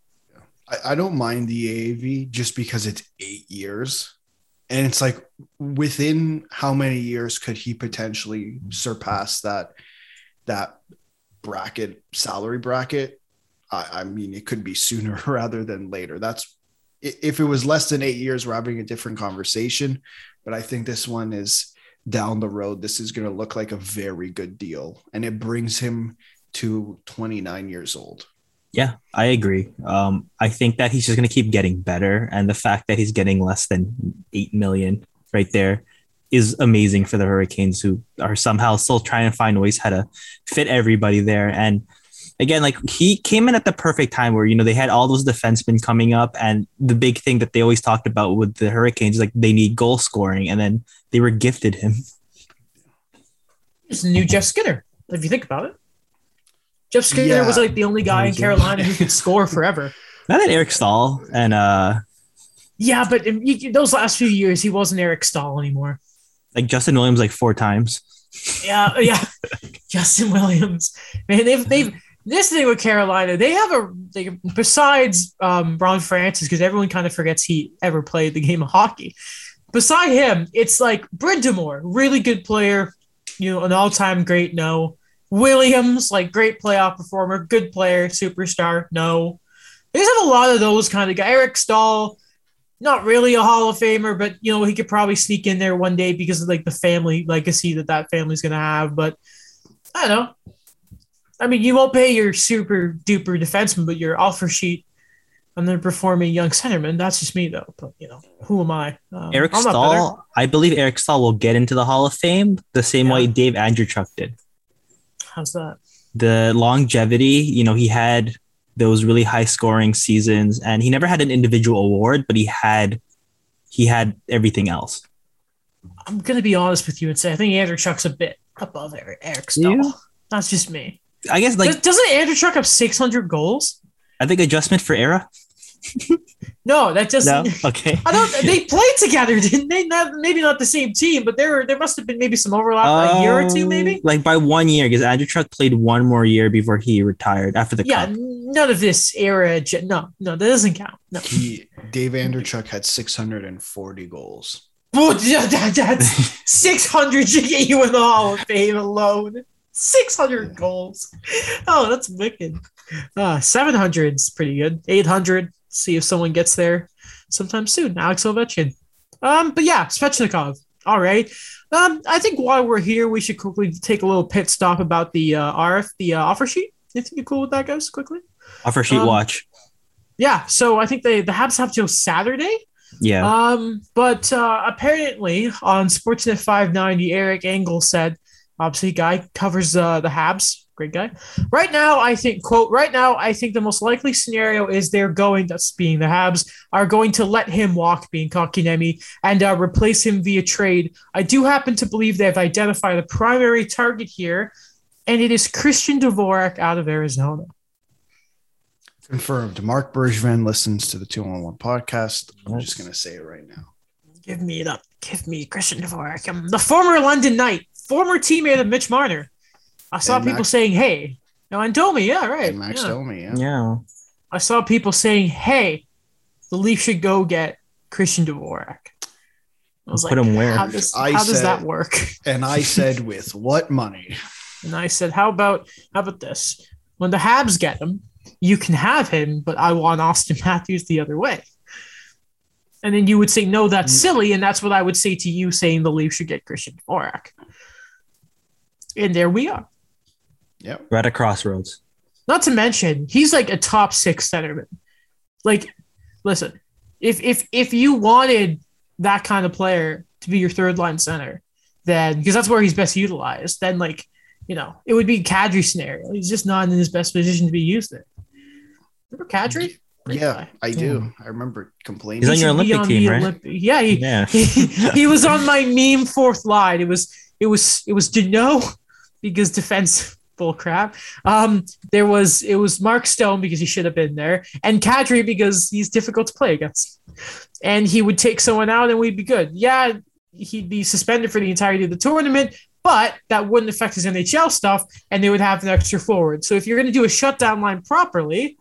I, I don't mind the AAV just because it's eight years. And it's like within how many years could he potentially surpass that that bracket salary bracket? I, I mean, it could be sooner *laughs* rather than later. That's if it was less than eight years, we're having a different conversation. But I think this one is down the road. This is going to look like a very good deal, and it brings him to 29 years old. Yeah, I agree. Um, I think that he's just going to keep getting better, and the fact that he's getting less than eight million right there is amazing for the Hurricanes, who are somehow still trying to find ways how to fit everybody there. And again, like he came in at the perfect time where you know they had all those defensemen coming up, and the big thing that they always talked about with the Hurricanes, like they need goal scoring, and then they were gifted him. It's the new Jeff Skinner, if you think about it. Jeff Skinner Yeah. was like the only guy in Carolina who could *laughs* score forever. Not that Eric Staal and uh Yeah, but in, those last few years, he wasn't Eric Staal anymore. like Justin Williams like four times. Yeah, yeah. *laughs* Justin Williams, man, they've they've this thing with Carolina. They have a they, besides um, Ron Francis because everyone kind of forgets he ever played the game of hockey. Beside him, it's like Brind'Amour, really good player, you know, an all time great. No, Williams, like great playoff performer, good player, superstar. No, they just have a lot of those kind of guys. Eric Staal, not really a Hall of Famer, but you know he could probably sneak in there one day because of like the family legacy that that family's gonna have. But I don't know. I mean, you won't pay your super duper defenseman, but your offer sheet performing young centerman. That's just me though. But you know, who am I? Um, Eric I'm. Staal, I believe Eric Staal will get into the Hall of Fame the same Yeah. way Dave Andreychuk did. How's that? The longevity, you know, he had those really high scoring seasons, and he never had an individual award, but he had he had everything else. I'm gonna be honest with you and say I think Andreychuk's a bit above Eric, Eric Staal. Yeah. That's just me. I guess like Does- Doesn't Andreychuk have 600 goals? I think adjustment for era. *laughs* No, that No, doesn't. *laughs* okay. I don't. They *laughs* played together, didn't they? Not maybe not the same team, but there were there must have been maybe some overlap, a year or two, maybe. Oh, like by one year, because Andreychuk played one more year before he retired after the Yeah, cup. none of this era. No, no, that doesn't count. No, He Dave Andreychuk had 640 goals. Well, yeah, that, that's six hundred to get you in the Hall of Fame alone. Six hundred goals. Oh, that's wicked. Uh, seven hundred's pretty good. Eight hundred. See if someone gets there sometime soon. Alex Ovechkin. Um, but yeah, Svechnikov. All right. Um, I think while we're here, we should quickly take a little pit stop about the uh, RF, the uh, offer sheet. You think you're cool with that, guys? Quickly. Offer sheet Um, watch. Yeah. So I think they the Habs have till Saturday. Yeah. Um, but uh, apparently on Sportsnet 590, Eric Engels said, obviously, guy covers uh, the Habs, great guy. Right now, I think, quote, right now, I think the most likely scenario is they're going, that's being the Habs, are going to let him walk, being Kotkaniemi, and uh, replace him via trade. I do happen to believe they have identified a primary target here, and it is Christian Dvorak out of Arizona. Confirmed. Marc Bergevin listens to the Two on One podcast. I'm just gonna say it right now. Give me it up. Give me Christian Dvorak. I'm the former London Knight, former teammate of Mitch Marner. I saw And people Max- saying, "Hey," no, and Domi, yeah, right. And Max yeah. Domi, yeah. yeah. I saw people saying, "Hey, the Leafs should go get Christian Dvorak." I was Put like, him where? How does, I how does said- that work? And I *laughs* said, with what money? And I said, "How about how about this? When the Habs get him, you can have him, but I want Austin *laughs* Matthews the other way." And then you would say, "No, that's Mm. silly," and that's what I would say to you, saying the Leafs should get Christian Dvorak. And there we are. Yep. We're at a crossroads. Not to mention, he's like a top six centerman. Like, listen, if if if you wanted that kind of player to be your third line center, then because that's where he's best utilized, then like, you know, it would be Kadri scenario. He's just not in his best position to be used there. Remember Kadri? Great yeah, guy. I do. I remember complaining. He's on your Olympic on team, right? Olymp- yeah, he, Yeah. *laughs* he, he was on my meme fourth line. It was it was it was Danault because defense *laughs* bull crap. Um, there was it was Mark Stone because he should have been there, and Kadri because he's difficult to play against. And he would take someone out and we'd be good. Yeah, he'd be suspended for the entirety of the tournament, but that wouldn't affect his NHL stuff, and they would have an extra forward. So if you're gonna do a shutdown line properly,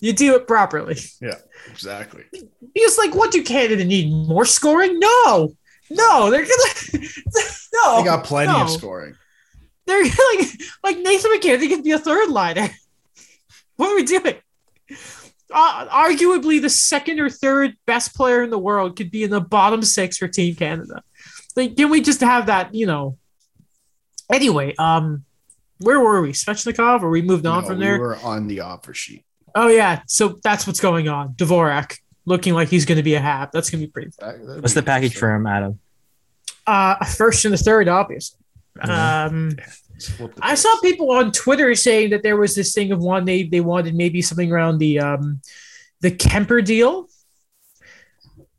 you do it properly. Yeah, exactly. Because like, what do Canada need? More scoring? No, no, they're gonna *laughs* no. They got plenty no. of scoring. They're *laughs* like like Nathan MacKinnon could be a third liner. *laughs* what are we doing? Uh, arguably, the second or third best player in the world could be in the bottom six for Team Canada. Like, can we just have that? You know. Anyway, um, where were we? Svechnikov, or we moved on No, from there? we there? were on the offer sheet. Oh yeah, so that's what's going on. Dvorak looking like he's going to be a hab. That's going to be pretty. That- that'd What's be the package for him, Adam? Uh, a first and a third, obviously. Um, I saw people on Twitter saying that there was this thing of one they they wanted maybe something around the um the Kuemper deal.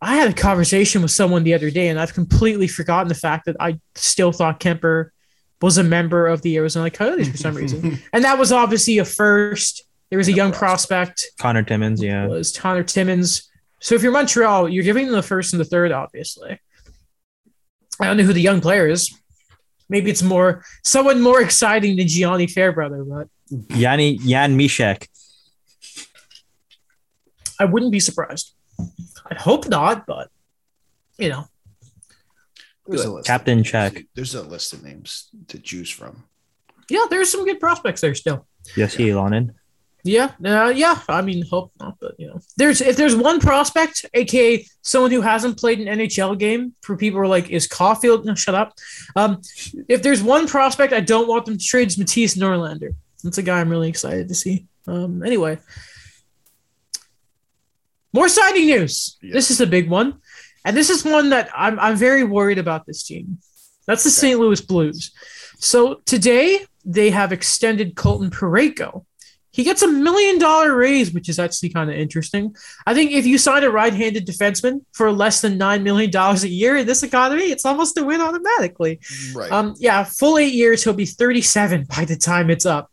I had a conversation with someone the other day, and I've completely forgotten the fact that I still thought Kuemper was a member of the Arizona Coyotes for some reason, *laughs* and that was obviously a first. There was a young prospect. prospect, Conor Timmins, yeah. was Conor Timmins. So if you're Montreal, you're giving them the first and the third, obviously. I don't know who the young player is. Maybe it's more someone more exciting than Gianni Fairbrother, but Yanni Jan Mysak. I wouldn't be surprised. I hope not, but you know, There's a list Captain of, check. There's a list of names to choose from. yeah, there's some good prospects there still. Jesse Ylonen. Yeah, uh, yeah. I mean, hope not, but you know, there's if there's one prospect, aka someone who hasn't played an NHL game, for people who are like, is Caufield? No, shut up. Um, if there's one prospect I don't want them to trade, is Mattias Norlinder. That's a guy I'm really excited to see. Um, anyway, more signing news. This is a big one, and this is one that I'm I'm very worried about this team. That's the Okay. St. Louis Blues. So today they have extended Colton Parayko. He gets a million dollar raise, which is actually kind of interesting. I think if you sign a right-handed defenseman for less than nine million dollars a year in this economy, it's almost a win automatically. Right. Um, yeah, full eight years, he'll be 37 by the time it's up.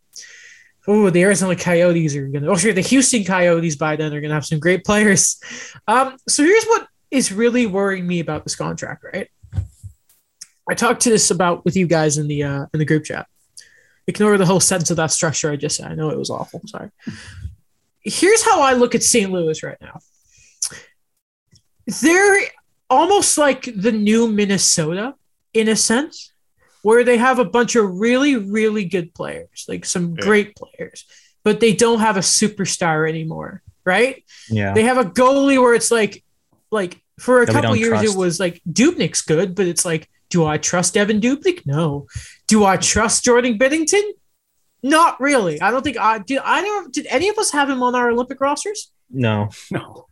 Oh, the Arizona Coyotes are gonna. Oh, sure, the Houston Coyotes by then are gonna have some great players. Um, so here's what is really worrying me about this contract. Right, I talked to this about with you guys in the uh, in the group chat. Ignore the whole sentence of that structure I just said. I know it was awful. Sorry. Here's how I look at St. Louis right now. They're almost like the new Minnesota in a sense, where they have a bunch of really, really good players, like some Yeah. great players, but they don't have a superstar anymore, right? Yeah. They have a goalie where it's like, like for a That couple years trust. it was like Dubnyk's good, but it's like, do I trust Evan Dubnyk? No. Do I trust Jordan Binnington? Not really. I don't think I did. I don't. Did any of us have him on our Olympic rosters? no. no.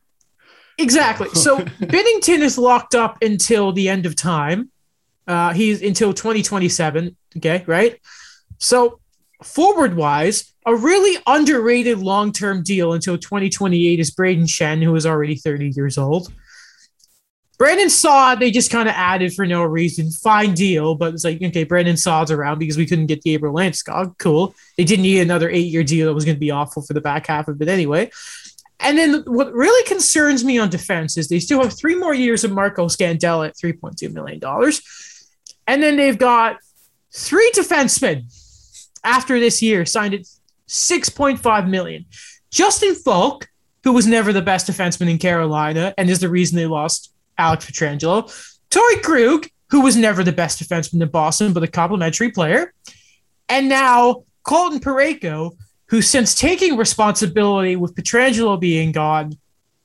Exactly. So *laughs* Binnington is locked up until the end of time. Uh, he's until 2027. Okay, right? So forward wise, a really underrated long term deal until 2028 is Brayden Schenn, who is already 30 years old. Brandon Saad, they just kind of added for no reason. Fine deal, but it's like, okay, Brandon Saad's around because we couldn't get Gabriel Landeskog. Cool. They didn't need another eight year deal that was going to be awful for the back half of it anyway. And then what really concerns me on defense is they still have three more years of Marco Scandella at $3.2 million. And then they've got three defensemen after this year signed at 6.5 million. Justin Faulk, who was never the best defenseman in Carolina and is the reason they lost Alex Pietrangelo. Torey Krug, who was never the best defenseman in Boston, but a complimentary player. And now Colton Parayko, who since taking responsibility with Pietrangelo being gone,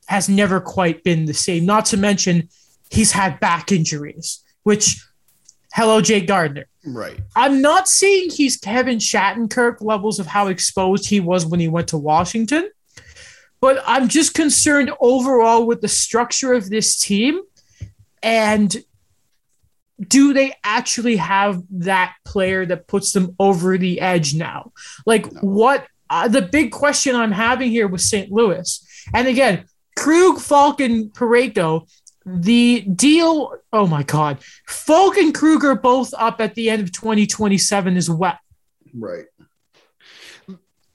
has never quite been the same. Not to mention, he's had back injuries, which, hello, Jake Gardiner. Right. I'm not saying he's Kevin Shattenkirk levels of how exposed he was when he went to Washington, but I'm just concerned overall with the structure of this team and do they actually have that player that puts them over the edge now? Like, No. what uh, the big question I'm having here with St. Louis, and again, Krug, Falcon, Parayko, the deal. Oh my God, Faulk and Krug are both up at the end of 2027 as well. Right.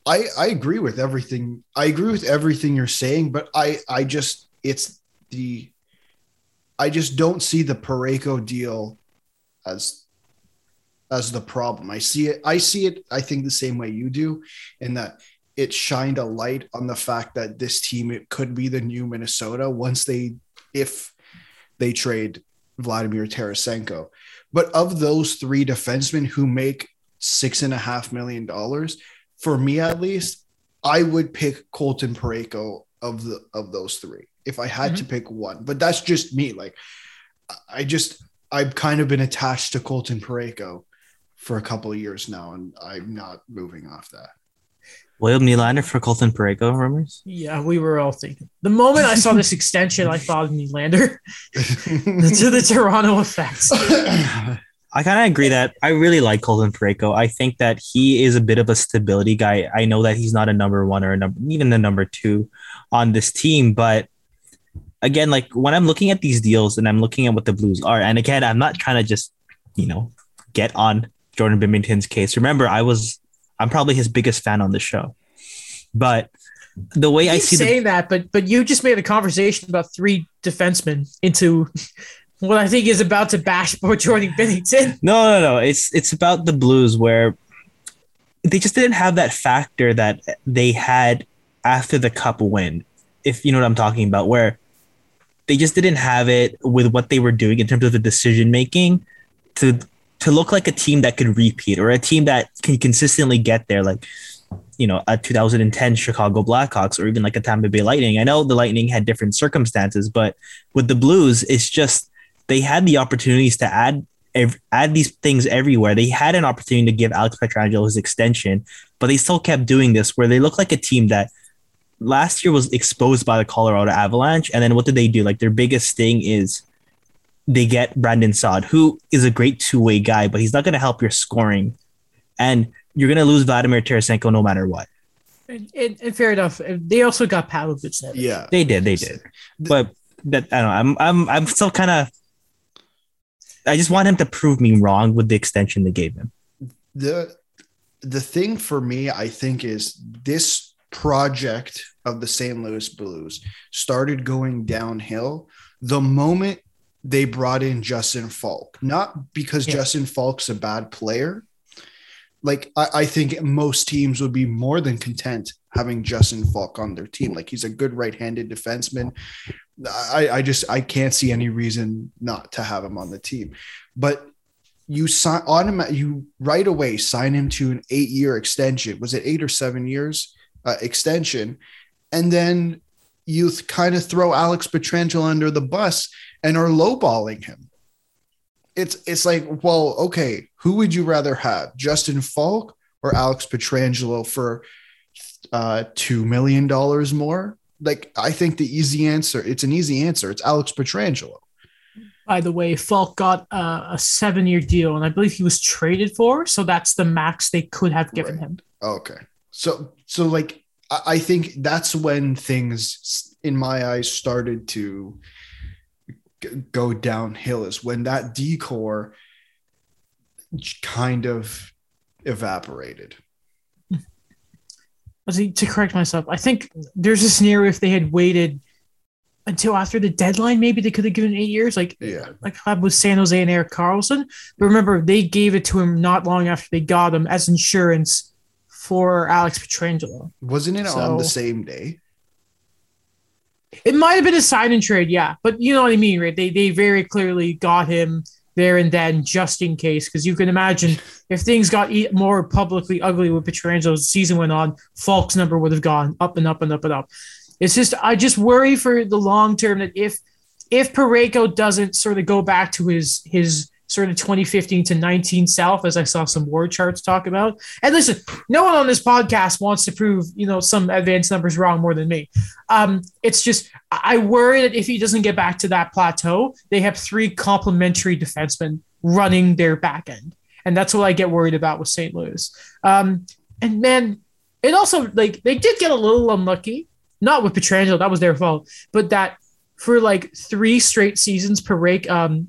I I agree with everything. I agree with everything you're saying, but I I just it's the I just don't see the Parayko deal as as the problem. I see it I see it I think the same way you do in that it shined a light on the fact that this team it could be the new Minnesota once they if they trade Vladimir Tarasenko. But of those three defensemen who make six and a half million dollars, for me at least, I would pick Colton Parayko of the of those three if I had to mm-hmm. pick one. But that's just me. Like I just I've kind of been attached to Colton Parayko for a couple of years now, and I'm not moving off that. William Nylander for Colton Parayko rumors. Yeah, we were all thinking. The moment I saw this *laughs* extension, I thought of Nylander *laughs* to the Toronto effects. *laughs* I kind of agree that I really like Colton Parayko. I think that he is a bit of a stability guy. I know that he's not a number one or a number, even the number two on this team, but again, like when I'm looking at these deals and I'm looking at what the Blues are, and again, I'm not trying to just, you know, get on Jordan Binnington's case. Remember, I was, I'm probably his biggest fan on the show, but the way I see saying the, that, but but you just made a conversation about three defensemen into what I think is about to bash poor Jordan Binnington. *laughs* No, no, no. It's it's about the Blues where they just didn't have that factor that they had after the cup win. If you know what I'm talking about, where they just didn't have it with what they were doing in terms of the decision making to to look like a team that could repeat or a team that can consistently get there. Like you know, a 2010 Chicago Blackhawks or even like a Tampa Bay Lightning. I know the Lightning had different circumstances, but with the Blues, it's just they had the opportunities to add add these things everywhere. They had an opportunity to give Alex Pietrangelo his extension, but they still kept doing this where they look like a team that last year was exposed by the Colorado Avalanche. And then what did they do? Like their biggest thing is they get Brandon Saad, who is a great two way guy, but he's not going to help your scoring. And you're going to lose Vladimir Tarasenko no matter what. And, and, and fair enough. They also got Pavlovic. Yeah, they did. They did. But that I don't know. I'm I'm I'm still kind of I just want him to prove me wrong with the extension they gave him. The the thing for me, I think, is this project of the St. Louis Blues started going downhill the moment they brought in Justin Faulk. Not because yeah. Justin Faulk's a bad player. Like I, I think most teams would be more than content having Justin Faulk on their team. Like he's a good right-handed defenseman. I, I just I can't see any reason not to have him on the team. But you sign automatic you right away sign him to an eight year extension. Was it eight or seven years uh, extension? And then you th- kind of throw Alex Pietrangelo under the bus and are lowballing him. It's it's like, well, okay, who would you rather have, Justin Faulk or Alex Pietrangelo for uh, two million dollars more? Like I think the easy answer, it's an easy answer. It's Alex Pietrangelo. By the way, Faulk got uh, a seven-year deal, and I believe he was traded for, so that's the max they could have given right. him. Okay, so so like I, I think that's when things, in my eyes, started to g- go downhill. Is when that decor kind of evaporated to correct myself, I think there's a scenario if they had waited until after the deadline, maybe they could have given eight years, like yeah, like with San Jose and Erik Karlsson. But remember, they gave it to him not long after they got him as insurance for Alex Pietrangelo. Wasn't it so, on the same day? It might have been a sign and trade, yeah. But you know what I mean, right? They they very clearly got him there and then just in case. Because you can imagine if things got more publicly ugly with Pietrangelo as the season went on, Faulk's number would have gone up and up and up and up. It's just I just worry for the long term that if if Parayko doesn't sort of go back to his his sort of 2015 to 19 South, as I saw some war charts talk about. And listen, no one on this podcast wants to prove, you know, some advanced numbers wrong more than me. Um, it's just, I worry that if he doesn't get back to that plateau, they have three complementary defensemen running their back end. And that's what I get worried about with St. Louis. Um, and man, it also, like, they did get a little unlucky, not with Pietrangelo, that was their fault, but that for like three straight seasons, Parayko, um,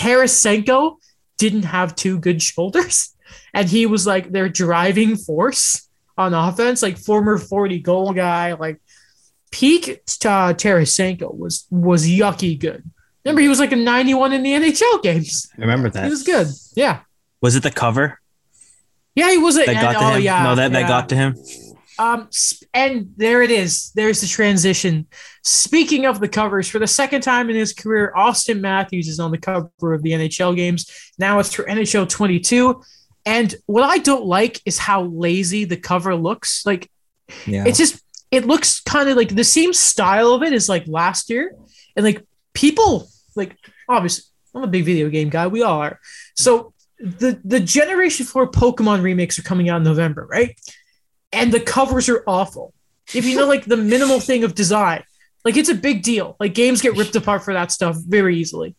Tarasenko didn't have two good shoulders, *laughs* and he was like their driving force on offense, like former 40 goal guy, like peak uh, Tarasenko was was yucky good. Remember, he was like a 91 in the NHL games. I remember that. He was good. Yeah. Was it the cover? Yeah, he was. A, that got to oh, him. Yeah, no, that, yeah. that got to him. Um, and there it is. There's the transition. Speaking of the covers, for the second time in his career, Austin Matthews is on the cover of the NHL games. Now it's for NHL 22. And what I don't like is how lazy the cover looks. Like, yeah. it's just, it looks kind of like the same style of it is like last year. And like people, like, obviously, I'm a big video game guy. We all are. So the the Generation 4 Pokemon remakes are coming out in November, right? And the covers are awful. If you know like the minimal thing of design, like it's a big deal. Like games get ripped apart for that stuff very easily.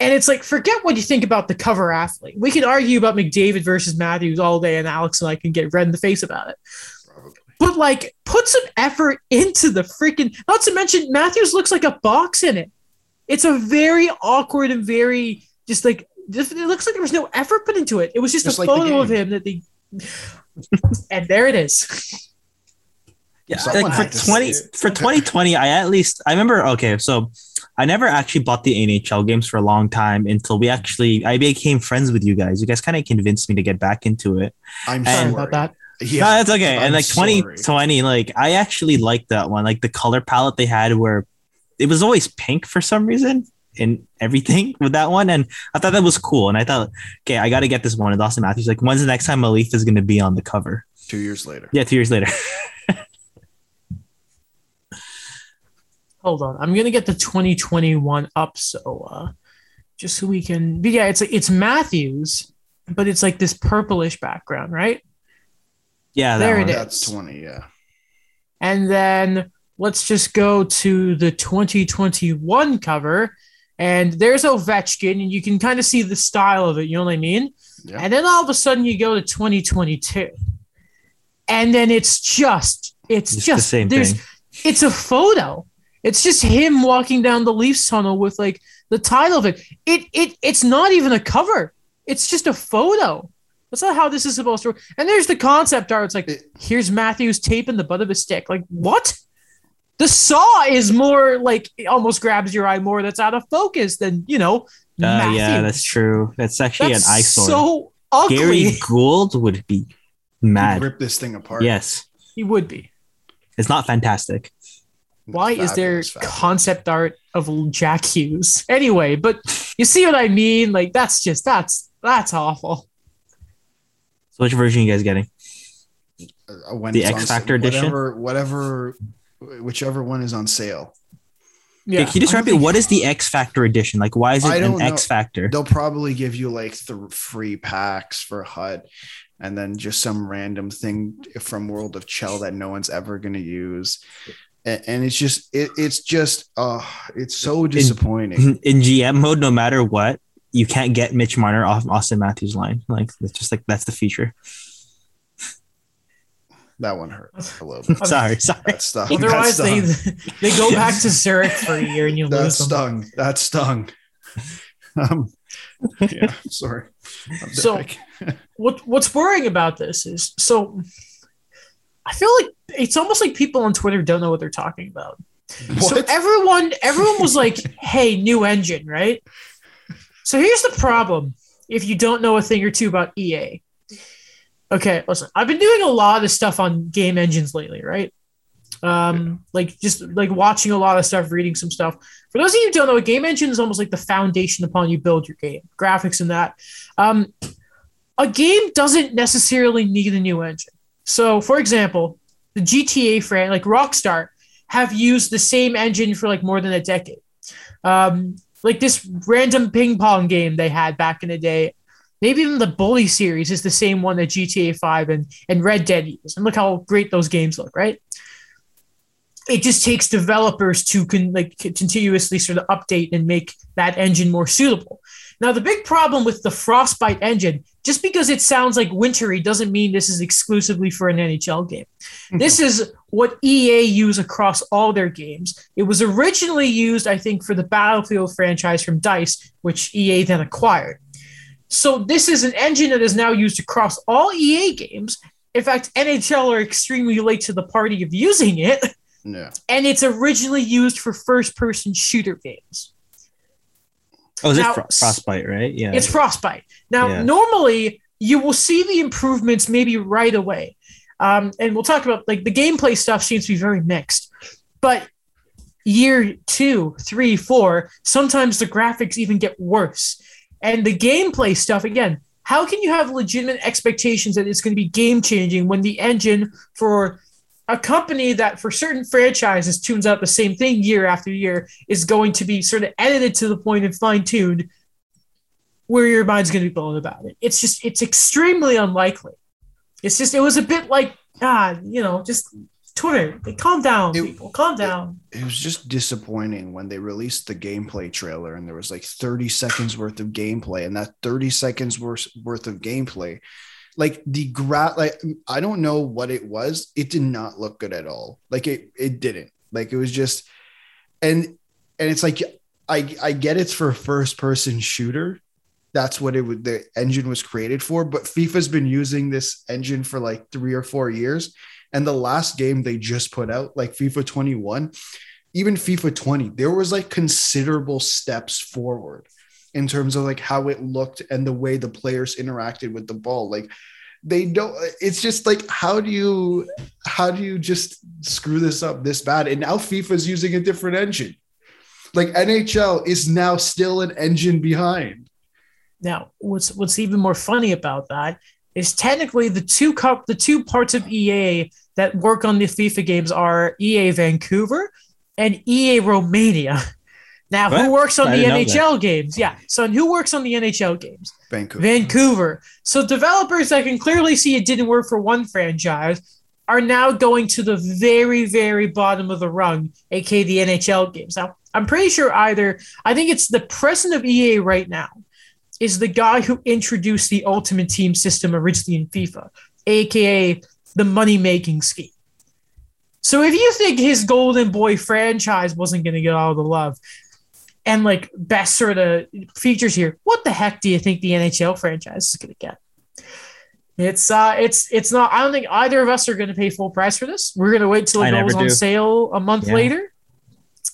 And it's like, forget what you think about the cover athlete. We can argue about McDavid versus Matthews all day, and Alex and I can get red in the face about it. Probably. But like, put some effort into the freaking. Not to mention, Matthews looks like a box in it. It's a very awkward and very just like just, it looks like there was no effort put into it. It was just, Just a like photo of him that they. And there it is. Yeah, Someone like for had to say twenty for twenty twenty, I at least I remember. Okay, so I never actually bought the NHL games for a long time until we actually I became friends with you guys. You guys kind of convinced me to get back into it. I'm Sorry Sorry sorry about that. Yeah, no, that's okay. I'm and like sorry. 2020, like I actually liked that one. Like the color palette they had where it was always pink for some reason in everything *laughs* with that one. And I thought that was cool. And I thought, okay, I got to get this one. And Austin Matthews, like, when's the next time Malif is going to be on the cover? Two years later. Yeah, two years later. *laughs* Hold on, I'm gonna get the 2021 up so uh, just so we can. But yeah, it's like it's Matthews, but it's like this purplish background, right? yeah, that There it one. is. That's 20, yeah. And then let's just go to the 2021 cover. And there's Ovechkin, and you can kind of see the style of it. You know what I mean? Yeah. And then all of a sudden you go to 2022. And then it's just, it's It's just, the same there's, thing. it's a photo. It's just him walking down the Leafs tunnel with like the title of it. It, it, it's not even a cover. It's just a photo. That's not how this is supposed to work. And there's the concept art. It's like, here's Matthews taping the butt of his stick. Like, what? The saw is more like it almost grabs your eye more. That's out of focus than you know. Uh, yeah, that's true. That's actually That's an eyesore. so ugly. Gary Gould would be You'd mad. Rip this thing apart. Yes, he would be. it's not fantastic. Why is there Fabulous, fabulous. concept art of Jack Hughes? *laughs* Anyway, but you see what I mean? Like that's just that's that's awful. So which version are you guys getting? Uh, when The X Factor sale, edition? Whatever, whatever, whichever one is on sale. Yeah. Can you describe me? What is the X Factor edition? Like, why is it an know. X Factor? They'll probably give you like the free packs for HUT and then just some random thing from World of CHEL that no one's ever going to use. And, and it's just, it, it's just, uh, it's so disappointing. *laughs* In GM mode, no matter what, you can't get Mitch Marner off Austin Matthews' line. Like, it's just like that's the feature. That one hurt *laughs* a little *laughs* bit. sorry, sorry. That stuff. Otherwise, that they stung. *laughs* they go back to Zurich for a year and you that lose them. stung. That stung. Um, yeah, sorry. I'm So- what what's worrying about this is so I feel like it's almost like people on Twitter don't know what they're talking about. So everyone everyone was like, "Hey, new engine, right?" So here's the problem: if you don't know a thing or two about EA. Okay, listen. I've been doing a lot of stuff on game engines lately, right? Um, like just like watching a lot of stuff, reading some stuff. For those of you who don't know, a game engine is almost like the foundation upon you build your game, graphics and that. Um, a game doesn't necessarily need a new engine. So, for example, the GTA fran like Rockstar have used the same engine for like more than a decade. Um, like this random ping pong game they had back in the day. Maybe even the Bully series is the same one that GTA 5 and, and Red Dead use. And look how great those games look, right? It just takes developers to con- like continuously sort of update and make that engine more suitable. Now, the big problem with the Frostbite engine, just because it sounds like wintry doesn't mean this is exclusively for an NHL game. Mm-hmm. This is what EA use across all their games. It was originally used, I think, for the Battlefield franchise from DICE, which EA then acquired. So this is an engine that is now used across all EA games. In fact, NHL are extremely late to the party of using it, Yeah. and it's originally used for first-person shooter games. Oh, is Now- it Fro- Frostbite, right? Yeah. It's Frostbite. Now, Yeah. normally you will see the improvements maybe right away. Um, and we'll talk about like the gameplay stuff seems to be very mixed. But year two, three, four, sometimes the graphics even get worse. And the gameplay stuff, again, how can you have legitimate expectations that it's going to be game changing when the engine for a company that for certain franchises tunes out the same thing year after year is going to be sort of edited to the point and fine tuned where your mind's going to be blown about it. It's just, it's extremely unlikely. It's just, it was a bit like, ah, you know, just Twitter, they calm down, It- people, calm down. it was just disappointing when they released the gameplay trailer and there was like 30 seconds worth of gameplay and that 30 seconds worth worth of gameplay like the gra like i don't know what it was. It did not look good at all. Like it it didn't. Like it was just and and it's like i i get it's for a first person shooter. That's what it would the engine was created for but fifa's been using this engine for like three or four years and the last game they just put out like fifa 21 even FIFA 20, there was like considerable steps forward in terms of like how it looked and the way the players interacted with the ball. Like they don't it's just like how do you how do you just screw this up this bad? And now FIFA's using a different engine. Like NHL is now still an engine behind. Now, what's what's even more funny about that is technically the two cup the two parts of EA that work on the FIFA games are EA Vancouver and EA Romania. *laughs* Now, who works on I the NHL games? Yeah. So, and who works on the NHL games? Vancouver. Vancouver. So, developers that can clearly see it didn't work for one franchise are now going to the very, very bottom of the rung, aka the NHL games. Now, I'm pretty sure either, I think it's the president of EA right now is the guy who introduced the Ultimate Team system originally in FIFA, aka the money making scheme. So if you think his Golden Boy franchise wasn't going to get all the love and like best sort of features here, what the heck do you think the NHL franchise is going to get? It's uh, it's it's not. I don't think either of us are going to pay full price for this. We're going to wait till it I goes on do. sale a month Yeah. later,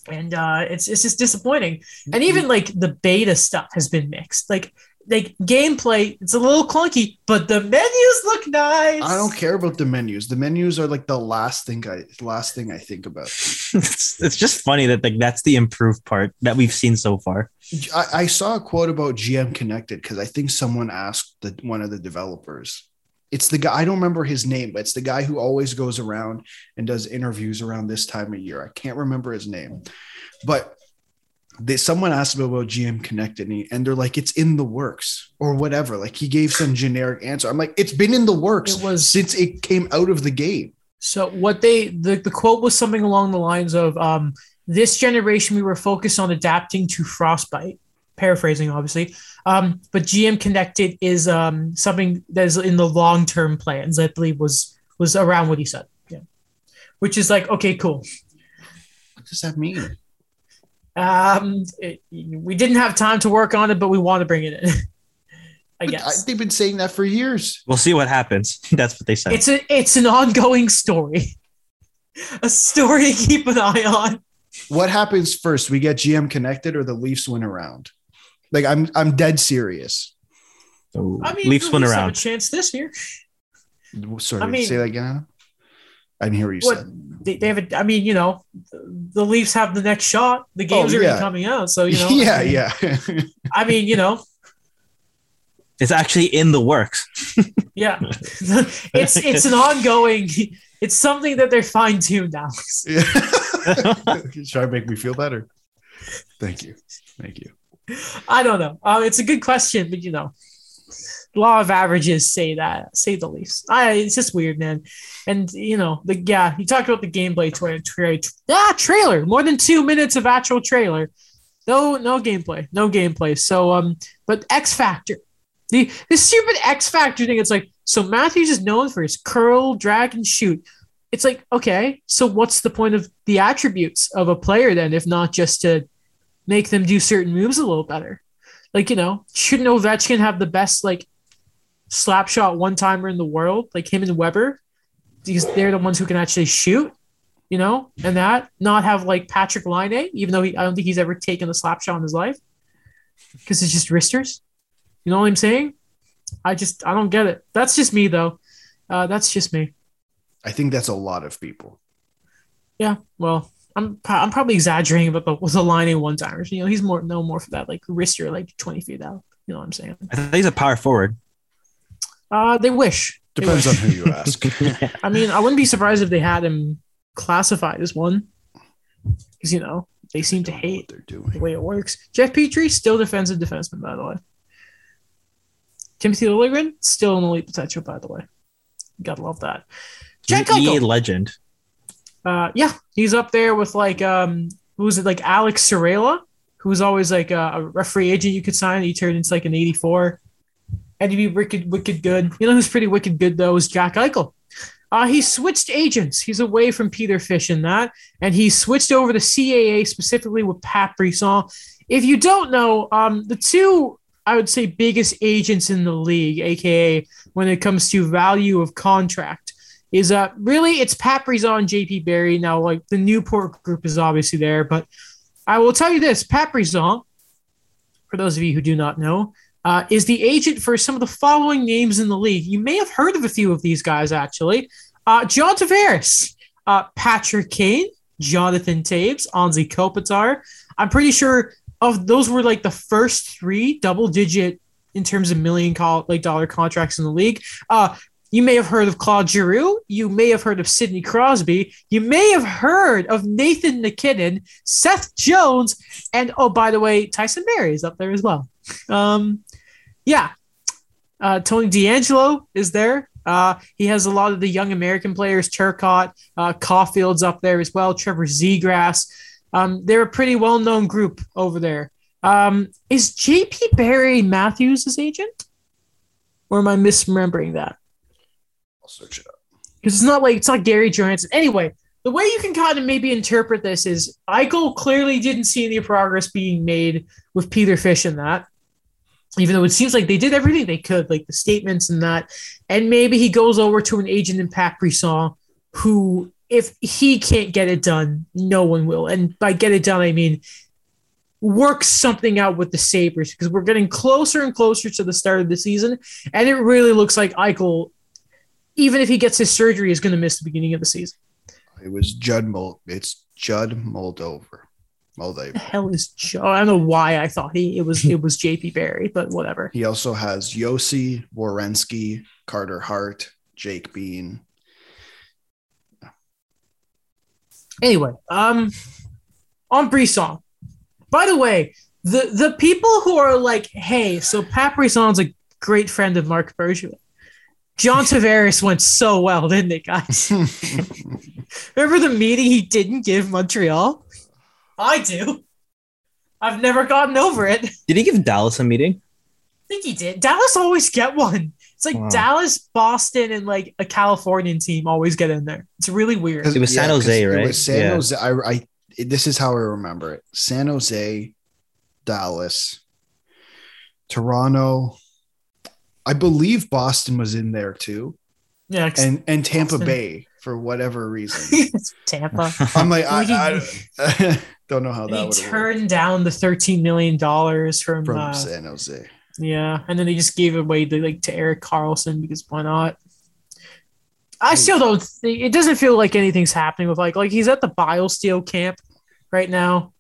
and uh, it's it's just disappointing. And even like the beta stuff has been mixed. Like like gameplay, it's a little clunky, but the menus look nice. I don't care about the menus. The menus are like the last thing I last thing I think about. *laughs* it's, it's just funny that like that's the improved part that we've seen so far. I, I saw a quote about GM Connected because I think someone asked the, one of the developers. It's the guy, I don't remember his name, but it's the guy who always goes around and does interviews around this time of year. I can't remember his name, but they, someone asked him about GM Connected and, he, and they're like, it's in the works or whatever. Like he gave some generic answer. I'm like, it's been in the works It was- since it came out of the game. So what they the, the quote was something along the lines of um, this generation we were focused on adapting to frostbite, paraphrasing obviously. Um, but GM Connected is um, something that is in the long term plans. I believe was was around what he said. Yeah, which is like okay, cool. What does that mean? Um, it- we didn't have time to work on it, but we want to bring it in. *laughs* I But guess I, they've been saying that for years. We'll see what happens. *laughs* That's what they said. it's a it's an ongoing story, *laughs* a story to keep an eye on. what happens first? We get GM connected or the Leafs win around? Like I'm I'm dead serious. So I mean, Leafs the win Leafs have a chance this year. Sorry, I mean- say that again. I didn't hear what you What said. they, they have a, I mean, you know, the Leafs have the next shot. The oh, games Oh, are yeah. already coming out, so you know. *laughs* yeah, I mean, yeah. I mean, you know, It's actually in the works. *laughs* yeah. *laughs* it's it's an ongoing. It's something that they're fine tuned now. yeah. Try to make me feel better. Thank you. Thank you. I don't know. Uh, it's a good question, but you know, law of averages say that say the least. I it's just weird, man. And you know, the yeah, you talked about the gameplay tra- tra- ah, trailer. More than two minutes of actual trailer. No, no gameplay, no gameplay. So um, but X Factor, the the stupid X Factor thing. It's like so Matthews is known for his curl, drag, and shoot. It's like okay, so what's the point of the attributes of a player then, if not just to make them do certain moves a little better? Like you know, shouldn't Ovechkin have the best like slap shot one timer in the world, like him and Weber, because they're the ones who can actually shoot, you know, and that not have like Patrik Laine, even though he, I don't think he's ever taken a slap shot in his life, because it's just wristers. You know what I'm saying? I just I don't get it. That's just me though. Uh, that's just me. I think that's a lot of people. Yeah. Well, I'm pro- I'm probably exaggerating about the with the Laine one timers. You know, he's more no more for that like wrister like 20 feet out. You know what I'm saying? I think he's a power forward. Uh, they wish. They Depends wish. on who you ask. *laughs* *laughs* I mean, I wouldn't be surprised if they had him classified as one, because you know they seem to hate they're the way it works. Jeff Petry still defensive defenseman, by the way. Timothy Liljegren still an elite potential, by the way. Gotta love that. Jack EA Eichel. legend. Uh, yeah, he's up there with like um, who was it like Alex Sorella, who was always like a, a referee agent you could sign. He turned into like an 84, and he'd be wicked, wicked good. You know who's pretty wicked good though is Jack Eichel. Uh, he switched agents. He's away from Peter Fish in that, and he switched over to CAA specifically with Pat Brisson. If you don't know, um, the two I would say biggest agents in the league, aka when it comes to value of contract, is uh really it's Pat Brisson, JP Barry. Now, like the Newport group is obviously there, but I will tell you this: Pat Brisson, for those of you who do not know, uh, is the agent for some of the following names in the league. You may have heard of a few of these guys actually. Uh, John Tavares, uh, Patrick Kane, Jonathan Toews, Anze Kopitar. I'm pretty sure of those were like the first three double digit in terms of million call, like dollar contracts in the league. Uh, you may have heard of Claude Giroux. You may have heard of Sidney Crosby. You may have heard of Nathan MacKinnon, Seth Jones, and oh, by the way, Tyson Barrie is up there as well. Um, yeah, uh, Tony DeAngelo is there. Uh, he has a lot of the young American players, Turcotte, uh, Caufield's up there as well, Trevor Zegras. Um, they're a pretty well known group over there. Um, is JP Barry Matthews' agent? Or am I misremembering that? I'll search it up. Because it's not like it's not Gary Johansson. Anyway, the way you can kind of maybe interpret this is Eichel clearly didn't see any progress being made with Peter Fish in that even though it seems like they did everything they could, like the statements and that. And maybe he goes over to an agent in Pat Brisson who, if he can't get it done, no one will. And by get it done, I mean work something out with the Sabres because we're getting closer and closer to the start of the season. And it really looks like Eichel, even if he gets his surgery, is going to miss the beginning of the season. It was Judd Mold. It's Judd Moldover. Moldaver. The hell is Joe? I don't know why I thought he it was it was JP Barry, but whatever. He also has Yossi, Warensky, Carter Hart, Jake Bean. Anyway, um, on Brisson. By the way, the the people who are like, hey, so Pat Brisson's a great friend of Marc Bergevin. John Tavares went so well, didn't it, guys? *laughs* Remember the meeting he didn't give Montreal? I do. I've never gotten over it. Did he give Dallas a meeting? I think he did. Dallas always get one. It's like Wow. Dallas, Boston, and like a Californian team always get in there. It's really weird. It was San 'cause Jose, It right? was San Yeah. Jose. I, I this is how I remember it: San Jose, Dallas, Toronto. I believe Boston was in there too, Yeah, 'cause and and Tampa Boston. Bay for whatever reason. *laughs* Tampa. *laughs* I'm like, Well, I, I *laughs* don't know how And that he would work turned down the thirteen million dollars from, from uh, San Jose. yeah, and then they just gave away to like to Erik Karlsson because why not? I still don't. Think, it doesn't feel like anything's happening with like like he's at the BioSteel camp right now,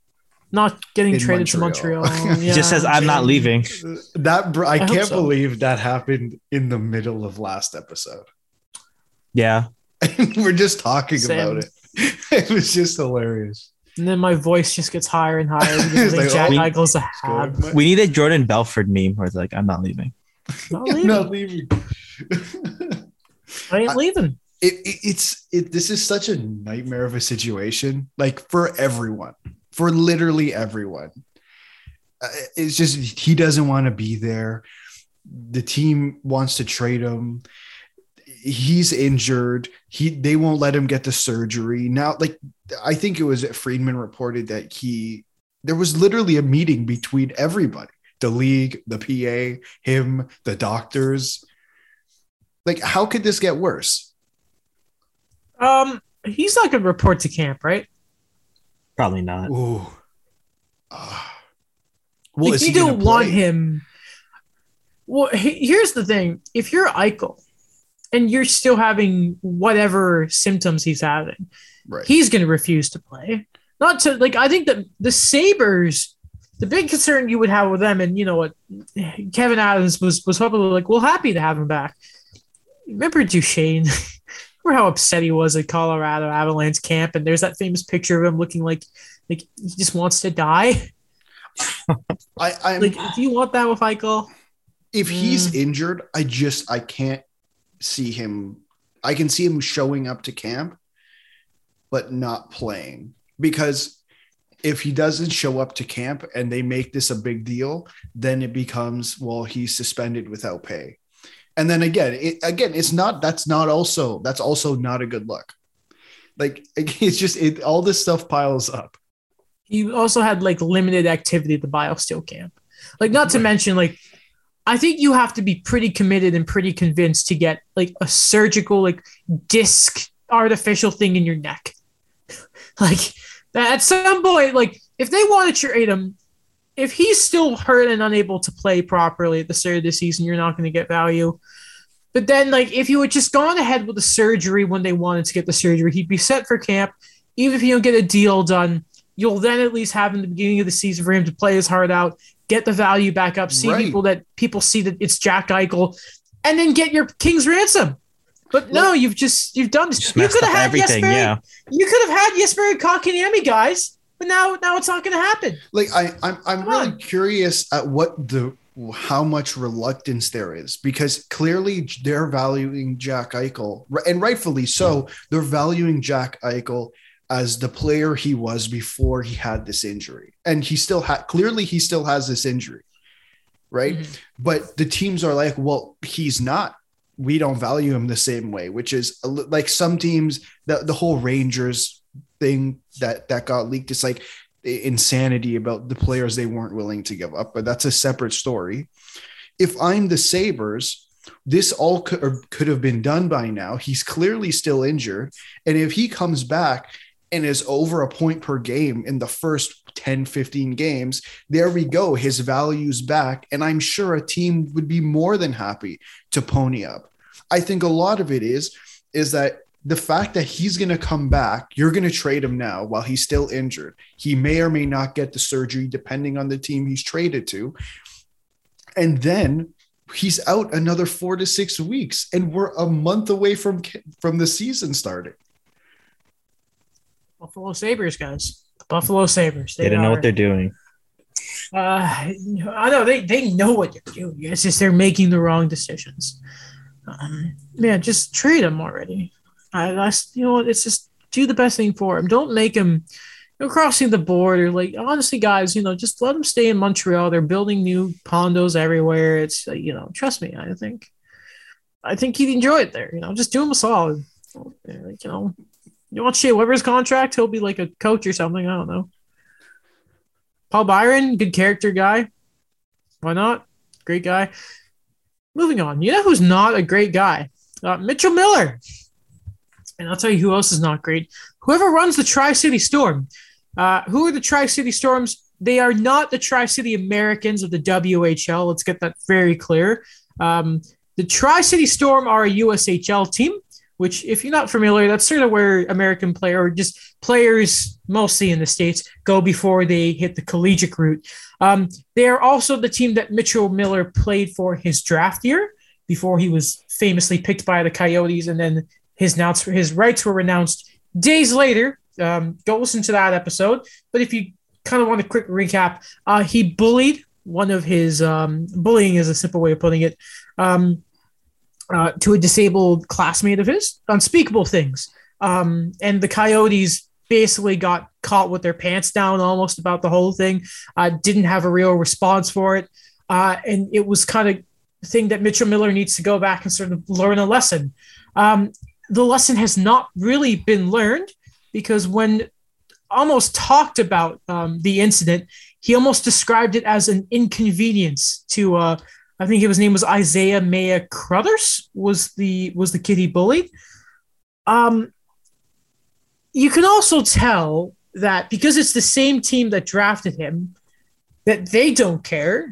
not getting In traded Montreal. to Montreal. *laughs* He just says, I'm not leaving. That br- I, I can't so. believe that happened in the middle of last episode. Yeah. *laughs* We're just talking Same. about it. *laughs* It was just hilarious. And then my voice just gets higher and higher because like, like, Jack oh, Eichel's a hab. We need a Jordan Belfort meme where it's like, I'm not leaving. Not I'm leaving. not leaving. I ain't leaving. it, it it's it this is such a nightmare of a situation like for everyone for literally everyone. Uh, it's just he doesn't want to be there. The team wants to trade him. He's injured. He they won't let him get the surgery. Now like i think it was friedman reported that he there was literally a meeting between everybody the league the pa him the doctors. Like how could this get worse? Um, he's not gonna report to camp, right? Probably not. Ooh. Ah. well, if is you he don't want him, well, he- here's the thing: if you're Eichel and you're still having whatever symptoms he's having, right? he's going to refuse to play. Not to like, I think that the Sabres, the big concern you would have with them, and you know what, Kevin Adams was was probably like, "Well, happy to have him back." Remember Duchene? *laughs* Remember how upset he was at Colorado Avalanche camp, and there's that famous picture of him looking like like he just wants to die. I, I'm Like, do you want that with Eichel? if he's Mm. injured, I just I can't see him. I can see him showing up to camp, but not playing because if he doesn't show up to camp and they make this a big deal, then it becomes well he's suspended without pay. And then again, it, again it's not that's not also that's also not a good look. Like *laughs* it's just it all this stuff piles up. He also had like limited activity at the BioSteel camp. Like not to mention like I think you have to be pretty committed and pretty convinced to get like a surgical like disc artificial thing in your neck. *laughs* like at some point, like if they want to trade him, um, if he's still hurt and unable to play properly at the start of the season, you're not going to get value. But then, like if you had just gone ahead with the surgery when they wanted to get the surgery, he'd be set for camp. Even if you don't get a deal done, you'll then at least have in the beginning of the season for him to play his heart out, get the value back up, see right. people that people see that it's Jack Eichel, and then get your king's ransom. But no, you've just you've done this. You could have had everything, Jesper, yeah. You could have had Jesper Kotkaniemi, guys, but now now it's not going to happen. Like I, I'm I'm Come really on. curious at what the how much reluctance there is because clearly they're valuing Jack Eichel and rightfully so. They're valuing Jack Eichel as the player he was before he had this injury, and he still had clearly he still has this injury, right? Mm-hmm. But the teams are like, well, he's not we don't value him the same way, which is like some teams, the, the whole Rangers thing that, that got leaked. It's like insanity about the players they weren't willing to give up, but that's a separate story. If I'm the Sabres, this all could, could have been done by now. He's clearly still injured. And if he comes back and is over a point per game in the first 10, 15 games, there we go. His value's back. And I'm sure a team would be more than happy to pony up. I think a lot of it is, is that the fact that he's going to come back, you're going to trade him now while he's still injured. He may or may not get the surgery depending on the team he's traded to. And then he's out another 4 to 6 weeks and we're a month away from from the season starting. Buffalo Sabres guys. The Buffalo Sabres. They, they don't know what they're doing. Uh, I know they, they know what they're doing. It's just they're making the wrong decisions. Um, man, just trade him already. I, I, you know? It's just do the best thing for him. Don't make him you know, crossing the border. Like honestly, guys, you know, just let him stay in Montreal. They're building new condos everywhere. It's uh, you know, trust me. I think, I think he'd enjoy it there. You know, just do him a solid. Like, you know, you want Shea Weber's contract? He'll be like a coach or something. I don't know. Paul Byron, good character guy. Why not? Great guy. Moving on. You know who's not a great guy? Uh, Mitchell Miller. And I'll tell you who else is not great. Whoever runs the Tri City Storm. Uh, who are the Tri City Storms? They are not the Tri City Americans of the WHL. Let's get that very clear. Um, the Tri City Storm are a USHL team, which, if you're not familiar, that's sort of where American player or just players, mostly in the States, go before they hit the collegiate route. Um, they are also the team that Mitchell Miller played for his draft year before he was famously picked by the Coyotes, and then his his rights were renounced days later. Um, go listen to that episode. But if you kind of want a quick recap, uh, he bullied one of his um, bullying is a simple way of putting it um, uh, to a disabled classmate of his, unspeakable things. Um, and the Coyotes basically got caught with their pants down almost about the whole thing. Uh, didn't have a real response for it, uh, and it was kind of thing that Mitchell Miller needs to go back and sort of learn a lesson. Um, the lesson has not really been learned because when almost talked about um, the incident, he almost described it as an inconvenience to. Uh, I think his name was Isaiah Meyer-Crothers was the was the kid he bullied. Um, you can also tell that because it's the same team that drafted him, that they don't care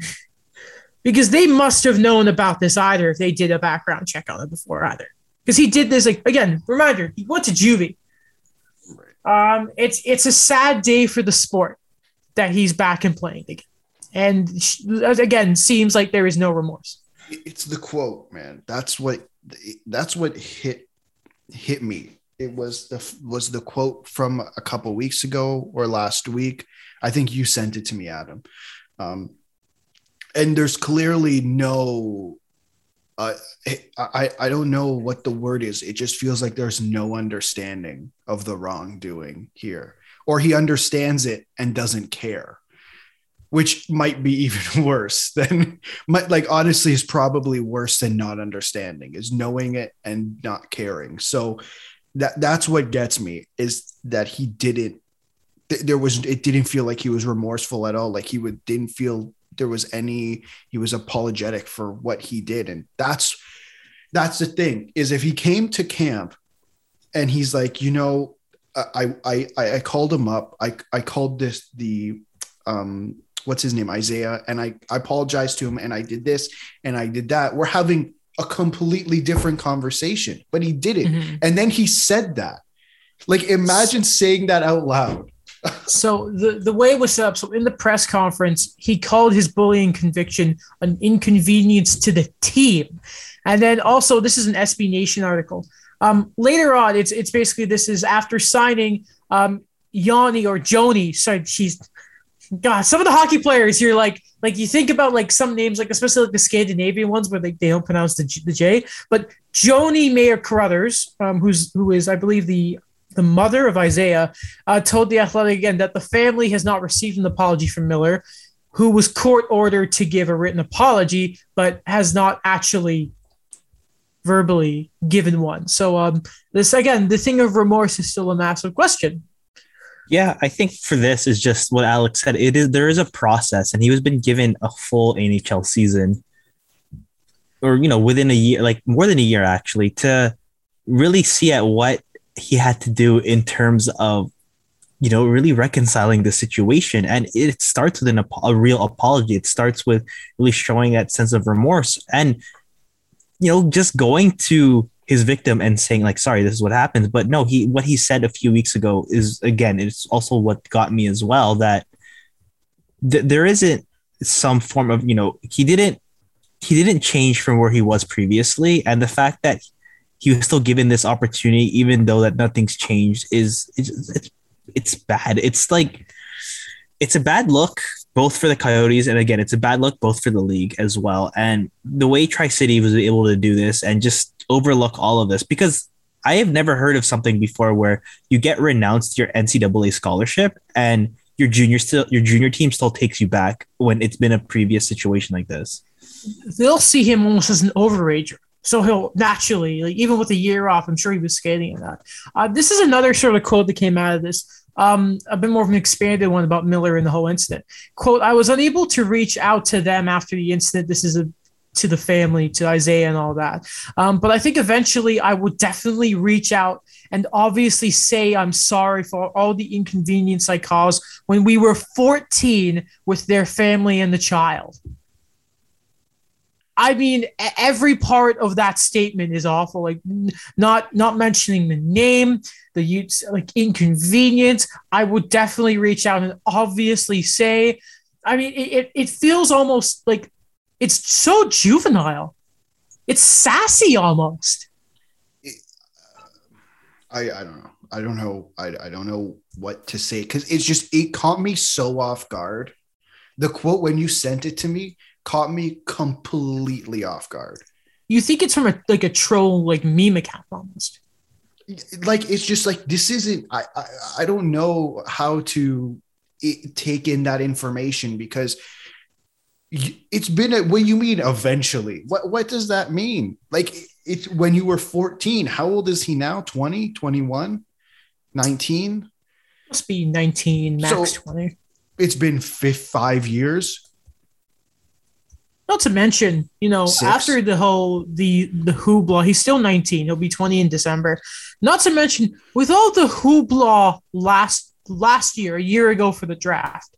*laughs* because they must have known about this either if they did a background check on it before either. Because he did this like again, reminder, he went to juvie. Um, it's it's a sad day for the sport that he's back and playing again, and again, seems like there is no remorse. It's the quote, man. That's what that's what hit hit me it was the was the quote from a couple weeks ago or last week. I think you sent it to me, Adam. Um, and there's clearly no uh, I I don't know what the word is. It just feels like there's no understanding of the wrongdoing here, or he understands it and doesn't care, which might be *laughs* even worse than might like honestly is probably worse than not understanding is knowing it and not caring. So that that's what gets me is that he didn't there was it didn't feel like he was remorseful at all like he would didn't feel there was any he was apologetic for what he did. And that's that's the thing is if he came to camp and he's like you know i i i, I called him up. I i called this the um what's his name? Isaiah. And i i apologized to him and i did this and i did that. We're having a completely different conversation but he did it. Mm-hmm. and then he said that. Like imagine saying that out loud so the the way it was set up so in the press conference he called his bullying conviction an inconvenience to the team. And then also this is an sb nation article. Um, later on it's it's basically this is after signing um, yanni or joni. Sorry she's god some of the hockey players you're like like you think about like some names like especially like the scandinavian ones where like they don't pronounce the, the j. But joni Meyer-Crothers um, who's who is i believe the the mother of Isaiah, uh, told the Athletic again that the family has not received an apology from Miller, who was court ordered to give a written apology, but has not actually verbally given one. So, um, this again, the thing of remorse is still a massive question. Yeah, I think for this is just what Alex said. It is there is a process, and he was been given a full NHL season, or you know, within a year, like more than a year actually, to really see at what he had to do in terms of you know really reconciling the situation. And it starts with an, a real apology. It starts with really showing that sense of remorse and you know just going to his victim and saying like sorry this is what happens. But no he what he said a few weeks ago is again it's also what got me as well that th- there isn't some form of you know he didn't he didn't change from where he was previously. And the fact that he was still given this opportunity, even though that nothing's changed, is it's, it's bad. It's like it's a bad look both for the Coyotes and again, it's a bad look both for the league as well. And the way Tri City was able to do this and just overlook all of this because I have never heard of something before where you get renounced your NCAA scholarship and your junior still your junior team still takes you back when it's been a previous situation like this. They'll see him almost as an overager. So he'll naturally, like even with a year off, I'm sure he was skating in that. Uh, this is another sort of quote that came out of this. Um, a bit more of an expanded one about Miller and the whole incident. Quote: I was unable to reach out to them after the incident. This is a to the family, to Isaiah and all that. Um, but I think eventually I would definitely reach out and obviously say I'm sorry for all the inconvenience I caused when we were 14 with their family and the child. I mean, every part of that statement is awful. Like not not mentioning the name, the like inconvenience. I would definitely reach out and obviously say. I mean, it it feels almost like it's so juvenile. It's sassy almost. Uh, I I don't know. I don't know. I I don't know what to say because it's just it caught me so off guard. The quote when you sent it to me caught me completely off guard. You think it's from a like a troll like meme account almost. Like it's just like this isn't. I I, I don't know how to it, take in that information because it's been a, what you mean eventually what what does that mean like it's when you were 14 how old is he now 20 21 19 must be 19 max so 20 it's been five years not to mention, you know, Six. after the whole the the hoopla, he's still 19. He'll be 20 in December. Not to mention, with all the hoopla last last year, a year ago for the draft,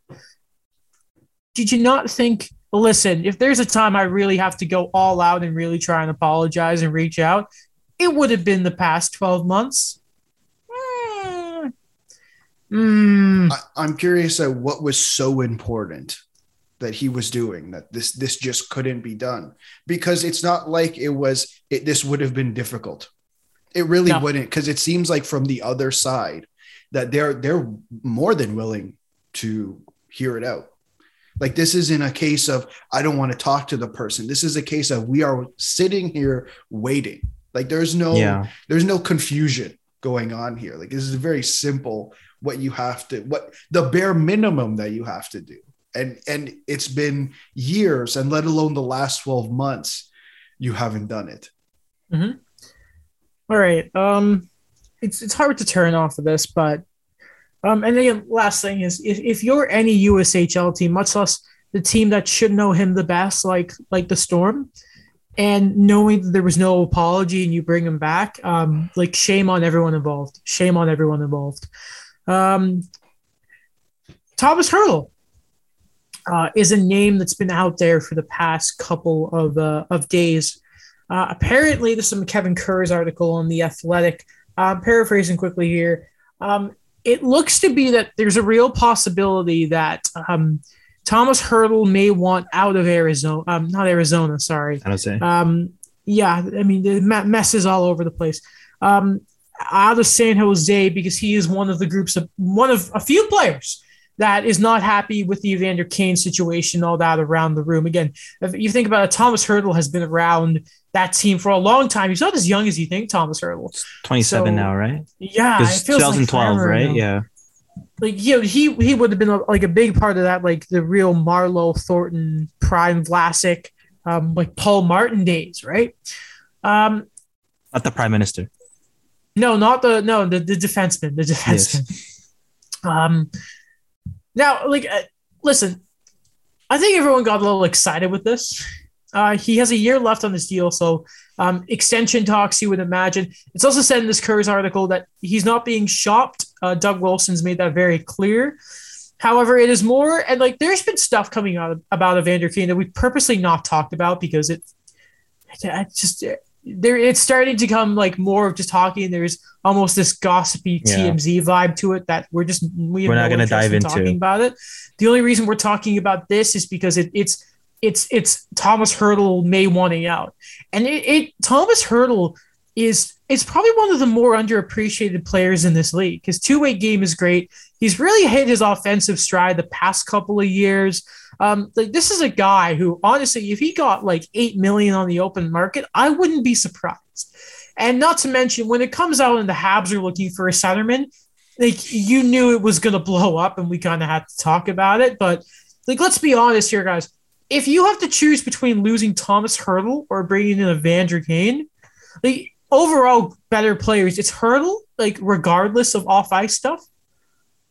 did you not think? Listen, if there's a time I really have to go all out and really try and apologize and reach out, it would have been the past 12 months. Mm. Mm. I, I'm curious at what was so important that he was doing that this this just couldn't be done because it's not like it was it, this would have been difficult it really no. wouldn't because it seems like from the other side that they're they're more than willing to hear it out Like this isn't a case of I don't want to talk to the person. This is a case of we are sitting here waiting. Like there's no Yeah. there's no confusion going on here. Like this is very simple what you have to what the bare minimum that you have to do. And and it's been years and let alone the last 12 months you haven't done it. All right. Um, it's it's hard to turn off of this, but um, and again, last thing is if, if you're any USHL team, much less the team that should know him the best, like like the Storm, and knowing that there was no apology and you bring him back, um, like shame on everyone involved. Shame on everyone involved. Um, Thomas Hertl uh, is a name that's been out there for the past couple of uh, of days. Uh, apparently, this is from Kevin Kurz's article on the Athletic. Uh, paraphrasing quickly here, um, it looks to be that there's a real possibility that um, Thomas Hertl may want out of Arizona. Um, not Arizona, sorry. I don't say. Um, yeah, I mean the mess is all over the place. Um, out of San Jose because he is one of the groups of one of a few players that is not happy with the Evander Kane situation, all that around the room. Again, if you think about it, Thomas Hertl has been around that team for a long time. He's not as young as you think, Thomas Hertl. 27 so- now, right? Yeah, it feels 2012, forever right? now. Yeah. like you know, he he would have been a, like a big part of that, like the real Marleau, Thornton, Prime, Vlasic, um, like Paul Martin days, right? Um, Not the prime minister. no, not the no the the defenseman, the defenseman. Um, now, like, uh, listen, I think everyone got a little excited with this. Uh, he has a year left on this deal, so um, extension talks. You would imagine. It's also said in this Kurz article that he's not being shopped. Uh, Doug Wilson's made that very clear. However, it is more and like there's been stuff coming out about Evander Kane that we purposely not talked about because it, it just there it's starting to come like more of just talking. There's almost this gossipy Yeah. TMZ vibe to it that we're just we we're not no gonna dive in into. talking about it. The only reason we're talking about this is because it, it's it's it's Thomas Hertl may wanting out, and it, it Thomas Hertl is is probably one of the more underappreciated players in this league. His two way game is great. He's really hit his offensive stride the past couple of years. Um, like this is a guy who, honestly, if he got like eight million on the open market, I wouldn't be surprised. And not to mention, when it comes out and the Habs are looking for a centerman, like you knew it was going to blow up, and we kind of had to talk about it. But like, let's be honest here, guys. If you have to choose between losing Thomas Hertl or bringing in Evander Kane, like overall better players, it's Hertl. Like regardless of off ice stuff.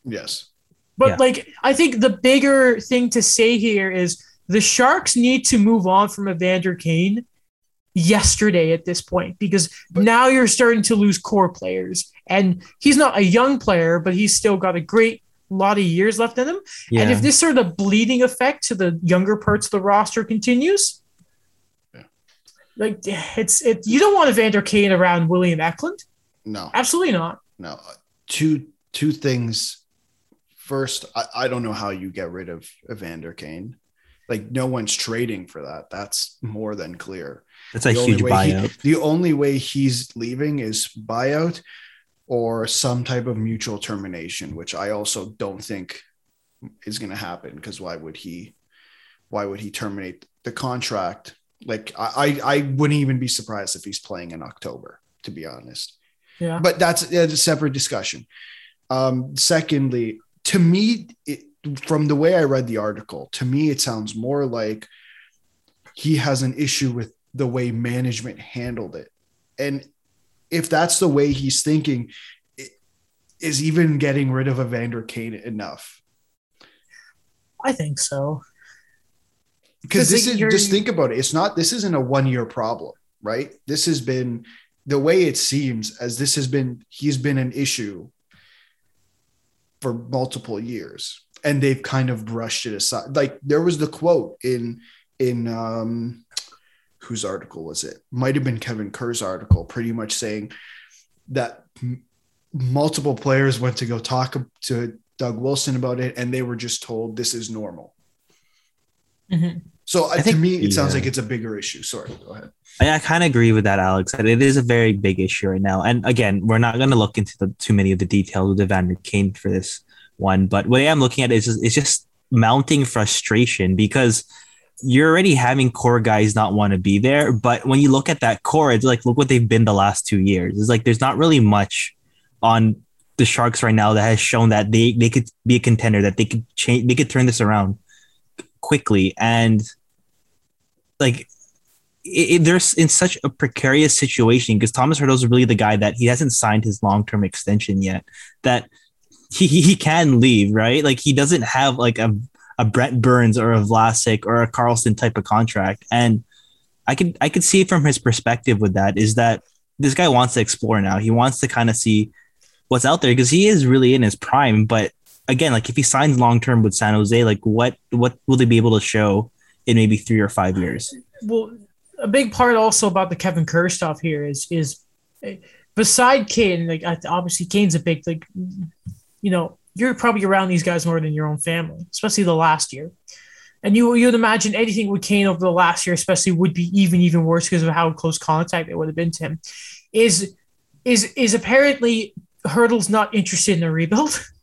Yes. But Yeah. like, I think the bigger thing to say here is the Sharks need to move on from Evander Kane yesterday at this point because now you're starting to lose core players. And he's not a young player, but he's still got a great lot of years left in him. Yeah. And if this sort of bleeding effect to the younger parts of the roster continues, Yeah. like it's it you don't want Evander Kane around William Eklund. No. Absolutely not. No. Two two things. First, I, I don't know how you get rid of Evander Kane. Like no one's trading for that. That's more than clear. That's a The huge way he- buyout. the only way he's leaving is buyout or some type of mutual termination, which I also don't think is going to happen. Because why would he? Why would he terminate the contract? Like I, I, I wouldn't even be surprised if he's playing in October. To be honest, Yeah. but that's, that's a separate discussion. Um, secondly, to me, it, from the way I read the article, to me it sounds more like he has an issue with the way management handled it. And if that's the way he's thinking, is even getting rid of Evander Kane enough? I think so. Because this like is just think about it. It's not this isn't a one year problem, right? This has been the way it seems as this has been he's been an issue for multiple years and they've kind of brushed it aside. Like there was the quote in in um whose article was it? Might have been Kevin Kurz's article, pretty much saying that m- multiple players went to go talk to Doug Wilson about it, and they were just told this is normal. Mhm. So uh, I to think- me, it sounds like it's a bigger issue. Sorry, go ahead. I, I kind of agree with that, Alex. That it is a very big issue right now. And again, we're not going to look into the too many of the details of Evander Kane for this one. But what I am looking at is just, it's just mounting frustration because you're already having core guys not want to be there. But when you look at that core, it's like look what they've been the last two years. It's like there's not really much on the Sharks right now that has shown that they they could be a contender, that they could change, they could turn this around quickly, and like it, it, in such a precarious situation because Thomas Hertl is really the guy that he hasn't signed his long term extension yet. That he he can leave, right? Like he doesn't have like a a Brent Burns or a Vlasic or a Karlsson type of contract. And I could I could see from his perspective with that is that this guy wants to explore now. He wants to kind of see what's out there because he is really in his prime. But again, like if he signs long term with San Jose, like what what will they be able to show in maybe three or five years? Well, a big part also about the Kevin Kurz stuff here is is beside Kane, like obviously Kane's a big like you know you're probably around these guys more than your own family, especially the last year. And you you'd imagine anything with Kane over the last year, especially, would be even even worse because of how close contact it would have been to him. Is is is apparently Hertl's not interested in a rebuild. *laughs*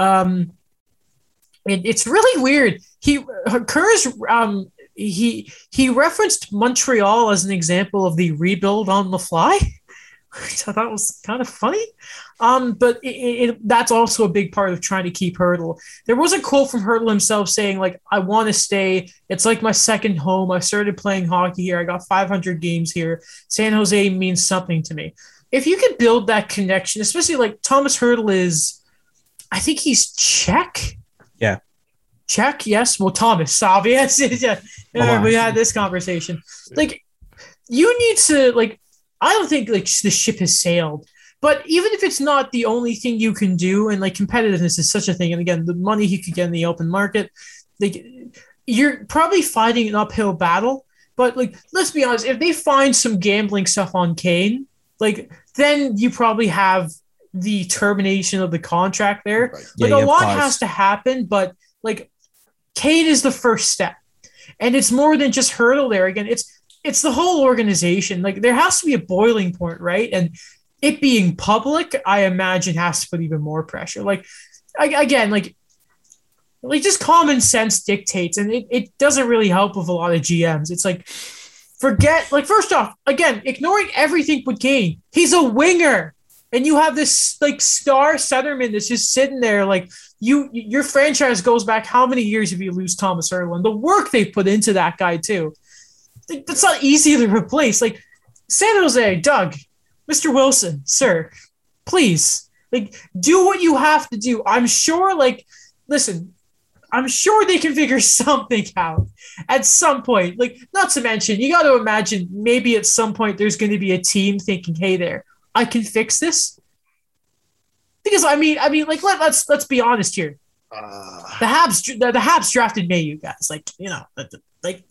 Um, it, it's really weird. He Kurz's um he he referenced Montreal as an example of the rebuild on the fly. *laughs* which I thought was kind of funny. Um, but it, it, that's also a big part of trying to keep Hertl. There was a quote from Hertl himself saying, like, I want to stay. It's like my second home. I started playing hockey here. I got 500 games here. San Jose means something to me. If you could build that connection, especially like Thomas Hertl is, I think he's Czech. Yeah. Czech, yes. Well, Thomas, *laughs* obviously. *laughs* yeah. Oh, we had this conversation. Like, you need to, like, I don't think like the ship has sailed. But even if it's not the only thing you can do, and like competitiveness is such a thing, and again, the money he could get in the open market, like you're probably fighting an uphill battle. But like, let's be honest, if they find some gambling stuff on Kane, like then you probably have the termination of the contract there. Right. Like yeah, a lot has to happen, but like Kane is the first step. And it's more than just Hertl there. Again, it's it's the whole organization. Like there has to be a boiling point, right? And it being public, I imagine has to put even more pressure. Like again, like like just common sense dictates, and it, it doesn't really help with a lot of GMs. It's like forget like first off, again, ignoring everything but Kane. He's a winger. And you have this like star centerman that's just sitting there like you your franchise goes back how many years if you lose Thomas Hertl? The work they put into that guy too that's not easy to replace. Like San Jose, Doug, Mr. Wilson, sir, please, like, do what you have to do. I'm sure, like, listen, I'm sure they can figure *laughs* something out at some point. Like, not to mention, you got to imagine maybe at some point there's going to be a team thinking, "Hey, there, I can fix this." Because I mean, I mean, like, let, let's let's be honest here. Uh, the Habs, the, the Habs drafted Mailloux, guys. Like, you know, like,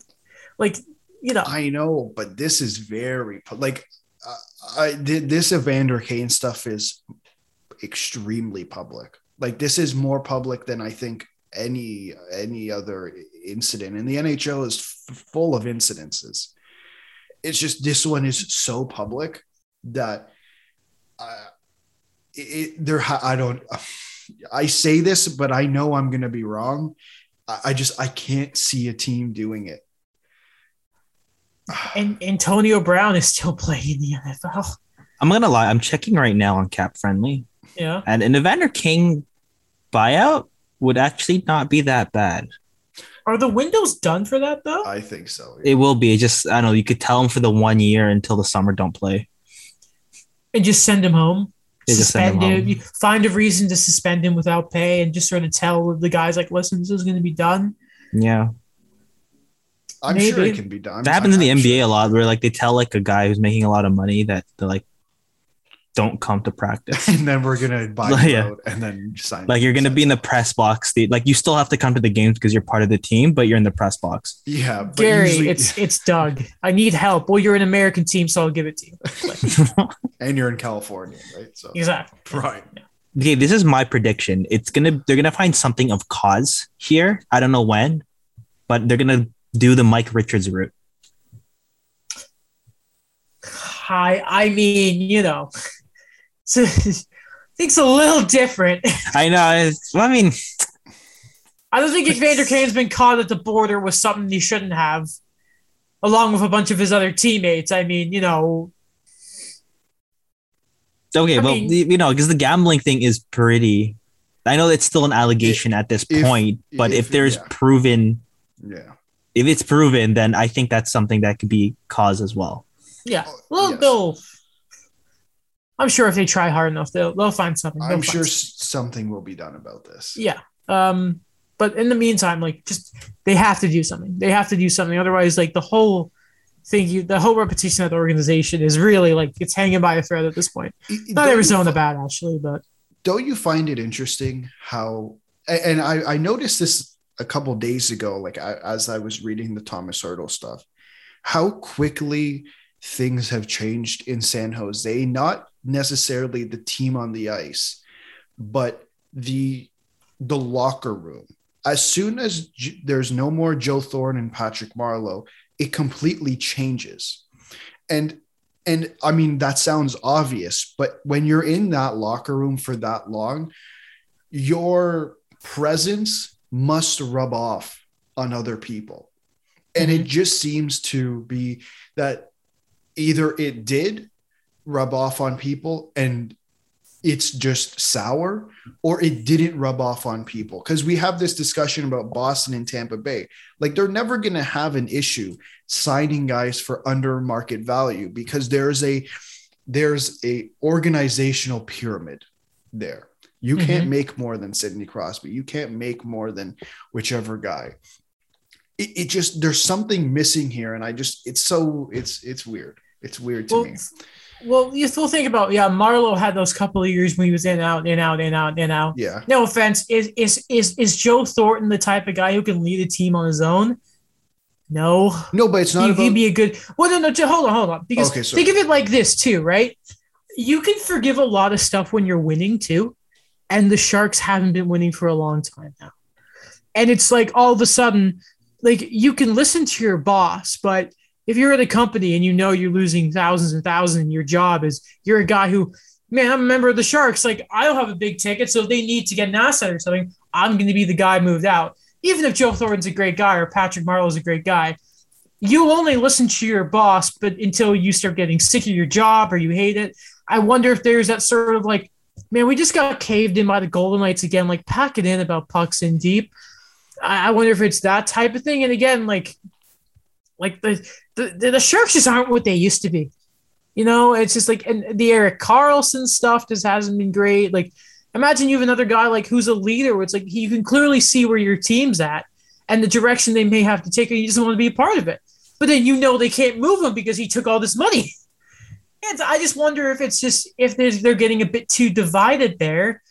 like you know. I know, but this is very like uh, I this Evander Kane stuff is extremely public. Like this is more public than I think any any other incident. And the NHL is f- full of incidences. It's just this one is so public that uh, it, there. I don't. I say this, but I know I'm going to be wrong. I just I can't see a team doing it *sighs* and Antonio Brown is still playing in the NFL. I'm gonna lie. I'm checking right now on Cap Friendly. Yeah. And an Evander Kane buyout would actually not be that bad. Are the windows done for that though? I think so. Yeah. It will be. Just I don't know. You could tell him for the one year until the summer don't play, and just send him home. suspend him. him. Find a reason to suspend him without pay, and just sort of tell the guys like, "Listen, this is going to be done." Yeah. I'm Maybe. sure it can be done. That happens I'm, in the NBA sure. a lot, where like they tell like a guy who's making a lot of money that they're like, don't come to practice, *laughs* and then we're gonna buy like, *laughs* yeah. and then sign. Like you're gonna be in the press box. The, Like you still have to come to the games because you're part of the team, but you're in the press box. Yeah, Gary, usually- it's *laughs* it's Doug. I need help. Well, you're an American team, so I'll give it to you. and you're in California, right? So exactly right. Yeah. Okay, this is my prediction. It's gonna they're gonna find something of cause here. I don't know when, but they're gonna do the Mike Richards route? Hi, I mean, you know, so, *laughs* it's a little different. *laughs* I know. I mean, I don't think Evander Kane's been caught at the border with something he shouldn't have, along with a bunch of his other teammates. I mean, you know, Okay, I well, mean- you know, because the gambling thing is pretty. I know it's still an allegation at this if- point, but if, if- there's yeah. proven, Yeah. if it's proven, then I think that's something that could be cause as well. yeah. Oh, Well, yes. I'm sure if they try hard enough, they'll they'll find something. They'll I'm find sure something. something will be done about this. Yeah. Um, but in the meantime, like just they have to do something. They have to do something. Otherwise, like the whole thing, you, the whole reputation of the organization is really like it's hanging by a thread at this point. I- Not you Arizona fi- bad actually, but don't you find it interesting how and I, I noticed this a couple days ago like I, as i was reading the thomas Hertl stuff how quickly things have changed in san jose not necessarily the team on the ice but the the locker room. As soon as J- there's no more joe thorne and patrick marleau it completely changes. And and I mean that sounds obvious, but when you're in that locker room for that long, your presence must rub off on other people. And it mm-hmm. just seems to be that either it did rub off on people and it's just sour or it didn't rub off on people. Because we have this discussion about Boston and Tampa Bay. Like they're never going to have an issue signing guys for under market value because there's a there's a organizational pyramid there. You mm-hmm. can't make more than Sidney Crosby. You can't make more than whichever guy. It, it just there's something missing here and I just it's so it's it's weird. It's weird to well, me well, you still think about yeah. Marleau had those couple of years when he was in out, in and out, in and out, in and out. yeah No offense, is is is is Joe Thornton the type of guy who can lead a team on his own? No. no but it's not He, about would be a good. Well, no, no. Hold on, hold on. Because Okay, think of it like this too, right? You can forgive a lot of stuff when you're winning too, and the Sharks haven't been winning for a long time now. And it's like all of a sudden, like you can listen to your boss, but if you're at a company and you know you're losing thousands and thousands, and your job is you're a guy who, man, I'm a member of the Sharks. Like I don't have a big ticket, so if they need to get an asset or something, I'm going to be the guy moved out. Even if Joe Thornton's a great guy or Patrick Marleau's a great guy, you only listen to your boss, but until you start getting sick of your job or you hate it. I wonder if there's that sort of like, man, we just got caved in by the Golden Knights again. Like, pack it in about pucks in deep. I, I wonder if it's that type of thing. And again, like, like the, the the Sharks just aren't what they used to be. You know, it's just like and the Erik Karlsson stuff just hasn't been great. Like, imagine you have another guy like who's a leader where it's like you can clearly see where your team's at and the direction they may have to take, and you just want to be a part of it. But then you know they can't move him because he took all this money. *laughs* And I just wonder if it's just if they're getting a bit too divided there,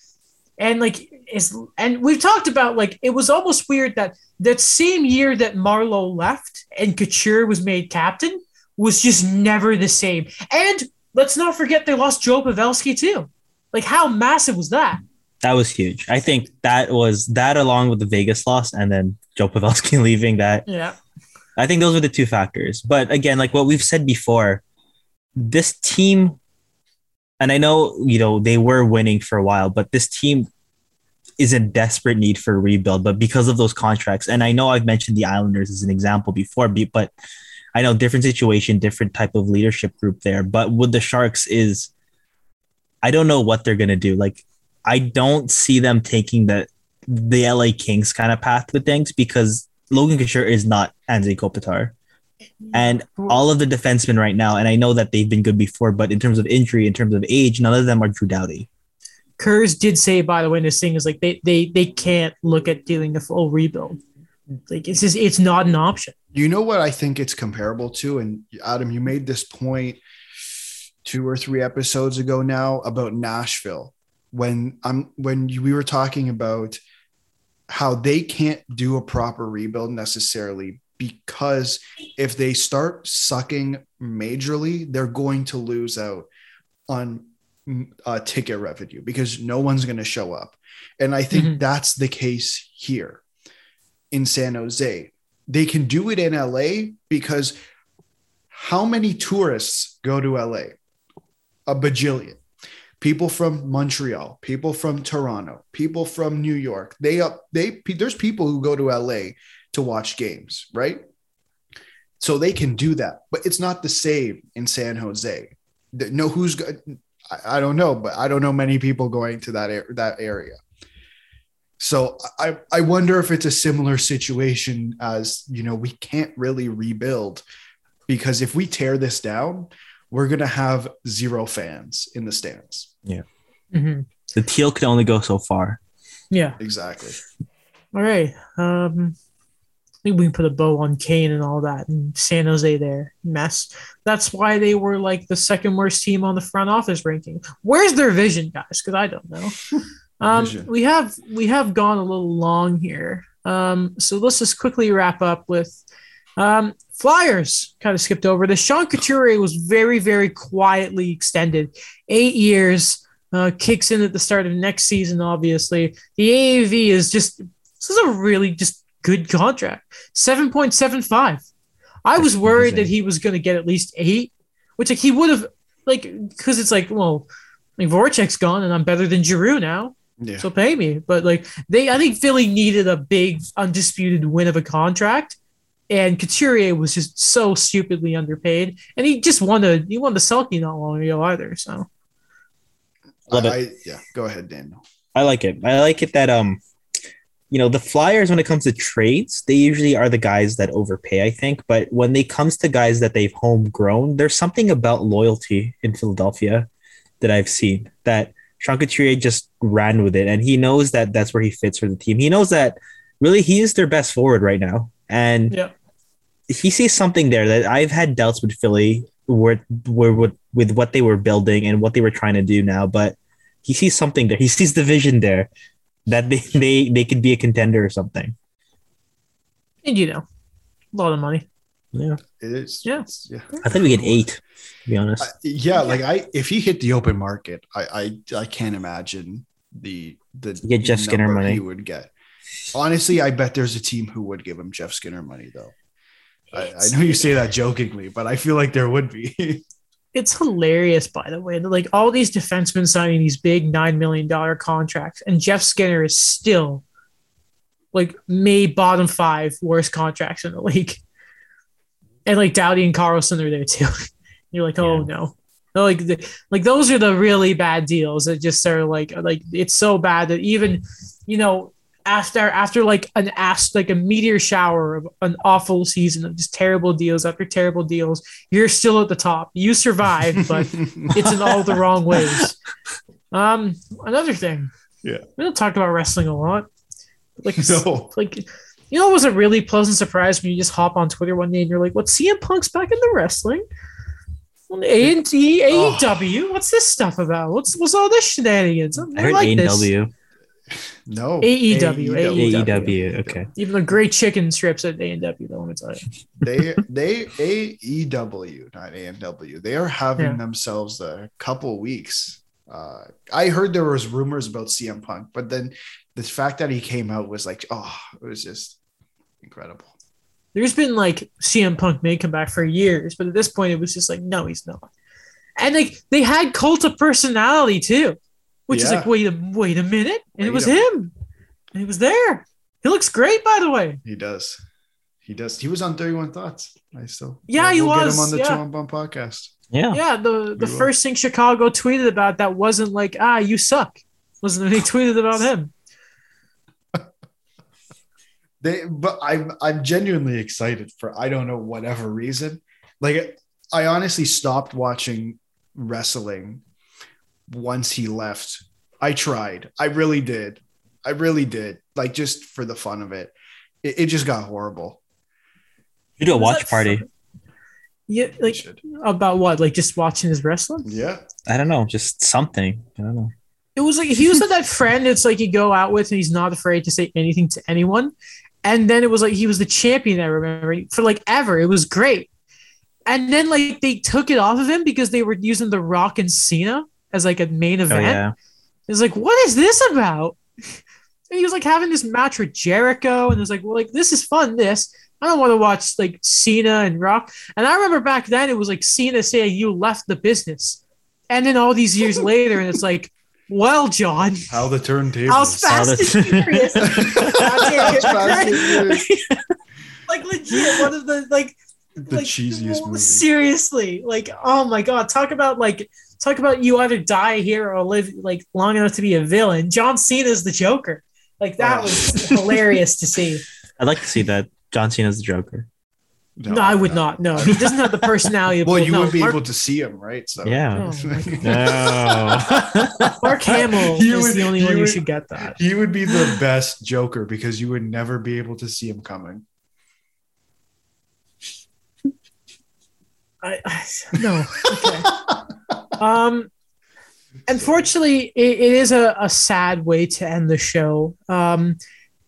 and like is and we've talked about like it was almost weird that that same year that Marleau left and Couture was made captain was just never the same. And let's not forget they lost Joe Pavelski too. Like how massive was that? That was huge. I think that was that along with the Vegas loss and then Joe Pavelski *laughs* leaving that. Yeah. I think those were the two factors. But again, like what we've said before, this team, and I know, you know, they were winning for a while, but this team is in desperate need for rebuild. But because of those contracts, and I know I've mentioned the Islanders as an example before, but I know different situation, different type of leadership group there. But with the Sharks is, I don't know what they're gonna do. Like, I don't see them taking the the LA Kings kind of path with things because Logan Couture is not Anze Kopitar. And all of the defensemen right now, and I know that they've been good before, but in terms of injury, in terms of age, none of them are Drew Doughty. Kurz did say, by the way, in this thing is like they they they can't look at doing a full rebuild. Like it's just it's not an option. You know what I think it's comparable to? And Adam, you made this point two or three episodes ago now about Nashville when I'm when we were talking about how they can't do a proper rebuild necessarily because if they start sucking majorly, they're going to lose out on uh, ticket revenue because no one's going to show up. And I think Mhm. that's the case here in San Jose. They can do it in LA because how many tourists go to LA? A bajillion. people from Montreal, people from Toronto, people from New York. They up they there's people who go to LA to watch games, right? So they can do that, but it's not the same in San Jose. No, who's good? I don't know, but I don't know many people going to that that area. So I I wonder if it's a similar situation as you know we can't really rebuild because if we tear this down, we're gonna have zero fans in the stands. Yeah, Mhm. the teal can only go so far. Yeah. Exactly. All right. Um, I think we can put a bow on Kane and all that and San Jose there mess. That's why they were like the second worst team on the front office ranking. Where's their vision, guys? Because I don't know. *laughs* Um, we have we have gone a little long here. Um, so let's just quickly wrap up with um, Flyers. Kind of skipped over this. Sean Couturier was very very quietly extended, eight years. Uh, kicks in at the start of next season. Obviously, the AAV is just this is a really just good contract. Seven point seven five. I was worried that he was going to get at least eight, which like he would have like because it's like well, like Voracek's gone and I'm better than Giroux now. Yeah. So pay me. But like they, I think Philly needed a big undisputed win of a contract, and Couturier was just so stupidly underpaid, and he just won a he won the Selke not long ago either. So Love it. I, yeah. Go ahead, Daniel. I like it. I like it that um, you know, the Flyers when it comes to trades, they usually are the guys that overpay. I think, but when it comes to guys that they've homegrown, there's something about loyalty in Philadelphia that I've seen that Sean Couturier just ran with it, and he knows that that's where he fits for the team. He knows that really he is their best forward right now, and yeah, he sees something there that I've had doubts with Philly where, where with, with what they were building and what they were trying to do now, but he sees something there. He sees the vision there that they, they, they could be a contender or something. and you know, a lot of money. Yeah. It is. Yeah. it's- yeah. I think we get eight, to be honest. I- yeah, like I, if he hit the open market, I, I, I can't imagine the the You get Jeff Skinner money. he would get. Honestly, I bet there's a team who would give him Jeff Skinner money though. I, I know you say that jokingly, but I feel like there would be. *laughs* It's hilarious, by the way. that, Like all these defensemen signing these big nine million dollar contracts, and Jeff Skinner is still like May bottom five worst contracts in the league. And like Doughty and Carlson are there too. *laughs* You're like, oh Yeah. no. Like the, like those are the really bad deals that just are like like it's so bad that even you know after after like an ass like a meteor shower of an awful season of just terrible deals after terrible deals, you're still at the top. You survived, but *laughs* it's in all the wrong ways. Um, another thing. Yeah. We don't talk about wrestling a lot. Like, *laughs* no. like you know, it was a really pleasant surprise when you just hop on Twitter one day and you're like, "What's CM Punk's back in the wrestling?" A and T. AEW. What's this stuff about? What's what's all this shenanigans? I, I heard like A this. W. No. AEW, AEW. AEW. Okay. Even the great chicken strips at AEW, and W. Though, let me tell you. they they AEW, not AMW. They are having Yeah. themselves a couple weeks. Uh, I heard there was rumors about CM Punk, but then the fact that he came out was like, oh, it was just incredible. There's been like CM Punk may come back for years, but at this point, it was just like, no, he's not. And like they had cult of personality too, which is like, wait a wait a minute, and it was him, and he was there. He looks great, by the way. He does. He does. He was on 31 Thoughts. I still. Yeah, he we'll was, Get him on the yeah. Two on Bump podcast. Yeah. Yeah, the the We will. first thing Chicago tweeted about that wasn't like, ah, you suck. Wasn't when they tweeted about him. *laughs* They, but I'm I'm genuinely excited for I don't know whatever reason. Like I honestly stopped watching wrestling once he left. I tried. I really did. I really did. Like just for the fun of it. It, it just got horrible. You do a watch party. fun? Yeah, like about what? Like just watching his wrestling? Yeah. I don't know. Just something. I don't know. It was like he was like that friend it's like you go out with and he's not afraid to say anything to anyone. And then it was like he was the champion, I remember, for like ever. It was great. And then like they took it off of him because they were using The Rock and Cena as like a main Oh event. yeah. It's like, what is this about? *laughs* And he was like having this match with Jericho, and it was like, well, like this is fun. This I don't want to watch like Cena and Rock. And I remember back then it was like Cena saying you left the business, and then all these years *laughs* later, and it's like, well, John, How the turntables. how fast and. *laughs* How fast and furious. like legit, one of the like the like, cheesiest movie. Seriously, like oh my god, talk about like talk about you either die here or live like long enough to be a villain. John Cena's the Joker. Like that Oh. was hilarious to see. *laughs* I'd like to see that. John Cena's the Joker. No, I would not. No, he doesn't have the personality. Well, both. you no, would be Mark, able to see him, right? So Yeah. Oh, my *laughs* No. *laughs* Mark Hamill You is would- the only one who would- should get that. he would be the best Joker because you would never be able to see him coming. I, I no. Okay. Um, unfortunately, it, it is a, a sad way to end the show. Um,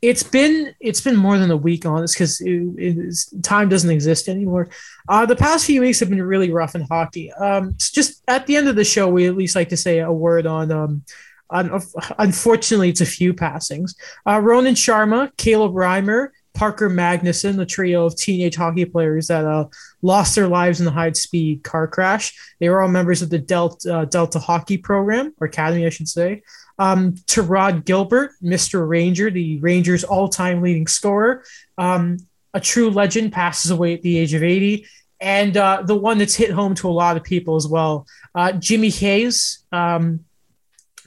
it's been it's been more than a week on this because it, time doesn't exist anymore. Uh, the past few weeks have been really rough in hockey. Um, s- just at the end of the show, we at least like to say a word on. Um, on unfortunately, it's a few passings. Uh, Ronan Sharma, Caleb Reimer, Parker Magnuson, the trio of teenage hockey players that uh, lost their lives in the high speed car crash. They were all members of the Delta, uh, Delta Hockey Program, or Academy, I should say. Um, to Rod Gilbert, Mr. Ranger, the Rangers' all time leading scorer. Um, a true legend passes away at the age of 80. And uh, the one that's hit home to a lot of people as well, uh, Jimmy Hayes um,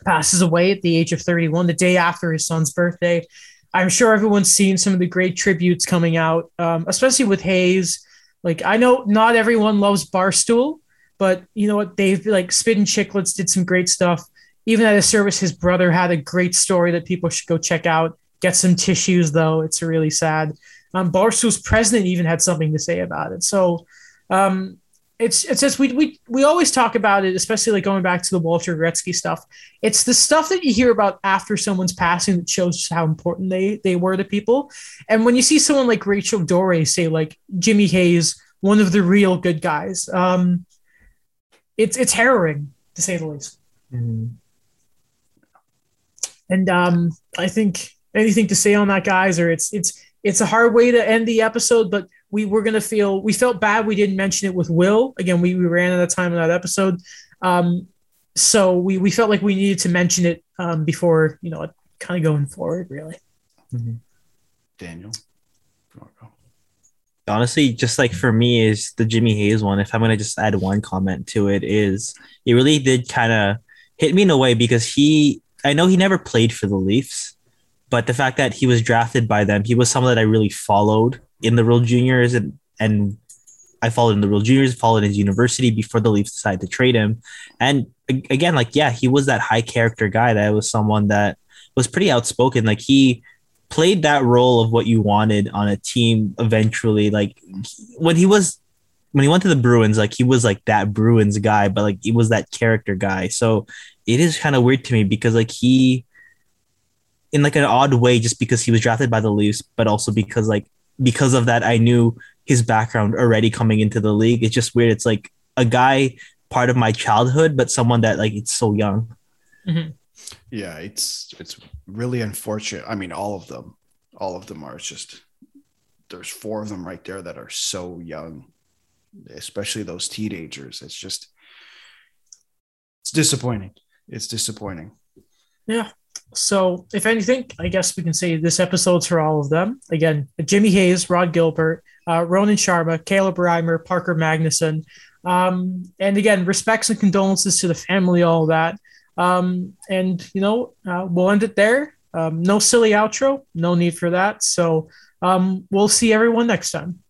passes away at the age of 31, the day after his son's birthday. I'm sure everyone's seen some of the great tributes coming out, um, especially with Hayes. Like I know not everyone loves Barstool, but you know what? They've like Spittin' Chicklets did some great stuff. Even at his service, his brother had a great story that people should go check out. Get some tissues though; it's really sad. Um, Barstool's president even had something to say about it. So um, it's it's just we we we always talk about it, especially like going back to the Walter Gretzky stuff. It's the stuff that you hear about after someone's passing that shows how important they they were to people. And when you see someone like Rachel Doerrie say like Jimmy Hayes, one of the real good guys, um, it's it's harrowing to say the least. Mhm. And um, I think anything to say on that, guys, or it's it's it's a hard way to end the episode, but we were gonna feel we felt bad we didn't mention it with Will. Again, we, we ran out of time in that episode. Um, so we, we felt like we needed to mention it um, before, you know, kind of going forward, really. Daniel. you wanna honestly just like for me is the jimmy hayes one if i'm going to just add one comment to it is it really did kind of hit me in a way because he i know he never played for the leafs but the fact that he was drafted by them he was someone that i really followed in the world juniors and and i followed in the world juniors followed his university before the leafs decided to trade him. And again like yeah he was that high character guy that was someone that was pretty outspoken. Like he played that role of what you wanted on a team eventually. Like when he was when he went to the Bruins like he was like that Bruins guy but like he was that character guy. So it is kind of weird to me because like he in like an odd way just because he was drafted by the Leafs but also because like because of that I knew his background already coming into the league it's just weird it's like a guy part of my childhood but someone that like it's so young mm-hmm. Yeah, it's it's really unfortunate. I mean, all of them, all of them are it's just. There's four of them right there that are so young, especially those teenagers. It's just, it's disappointing. It's disappointing. Yeah. So, if anything, I guess we can say this episode's for all of them. Again, Jimmy Hayes, Rod Gilbert, uh, Ronan Sharma, Caleb Reimer, Parker Magnuson. Um, and again, respects and condolences to the family, all that. Um, and, you know, uh, we'll end it there. Um, no silly outro, no need for that. So, um, we'll see everyone next time.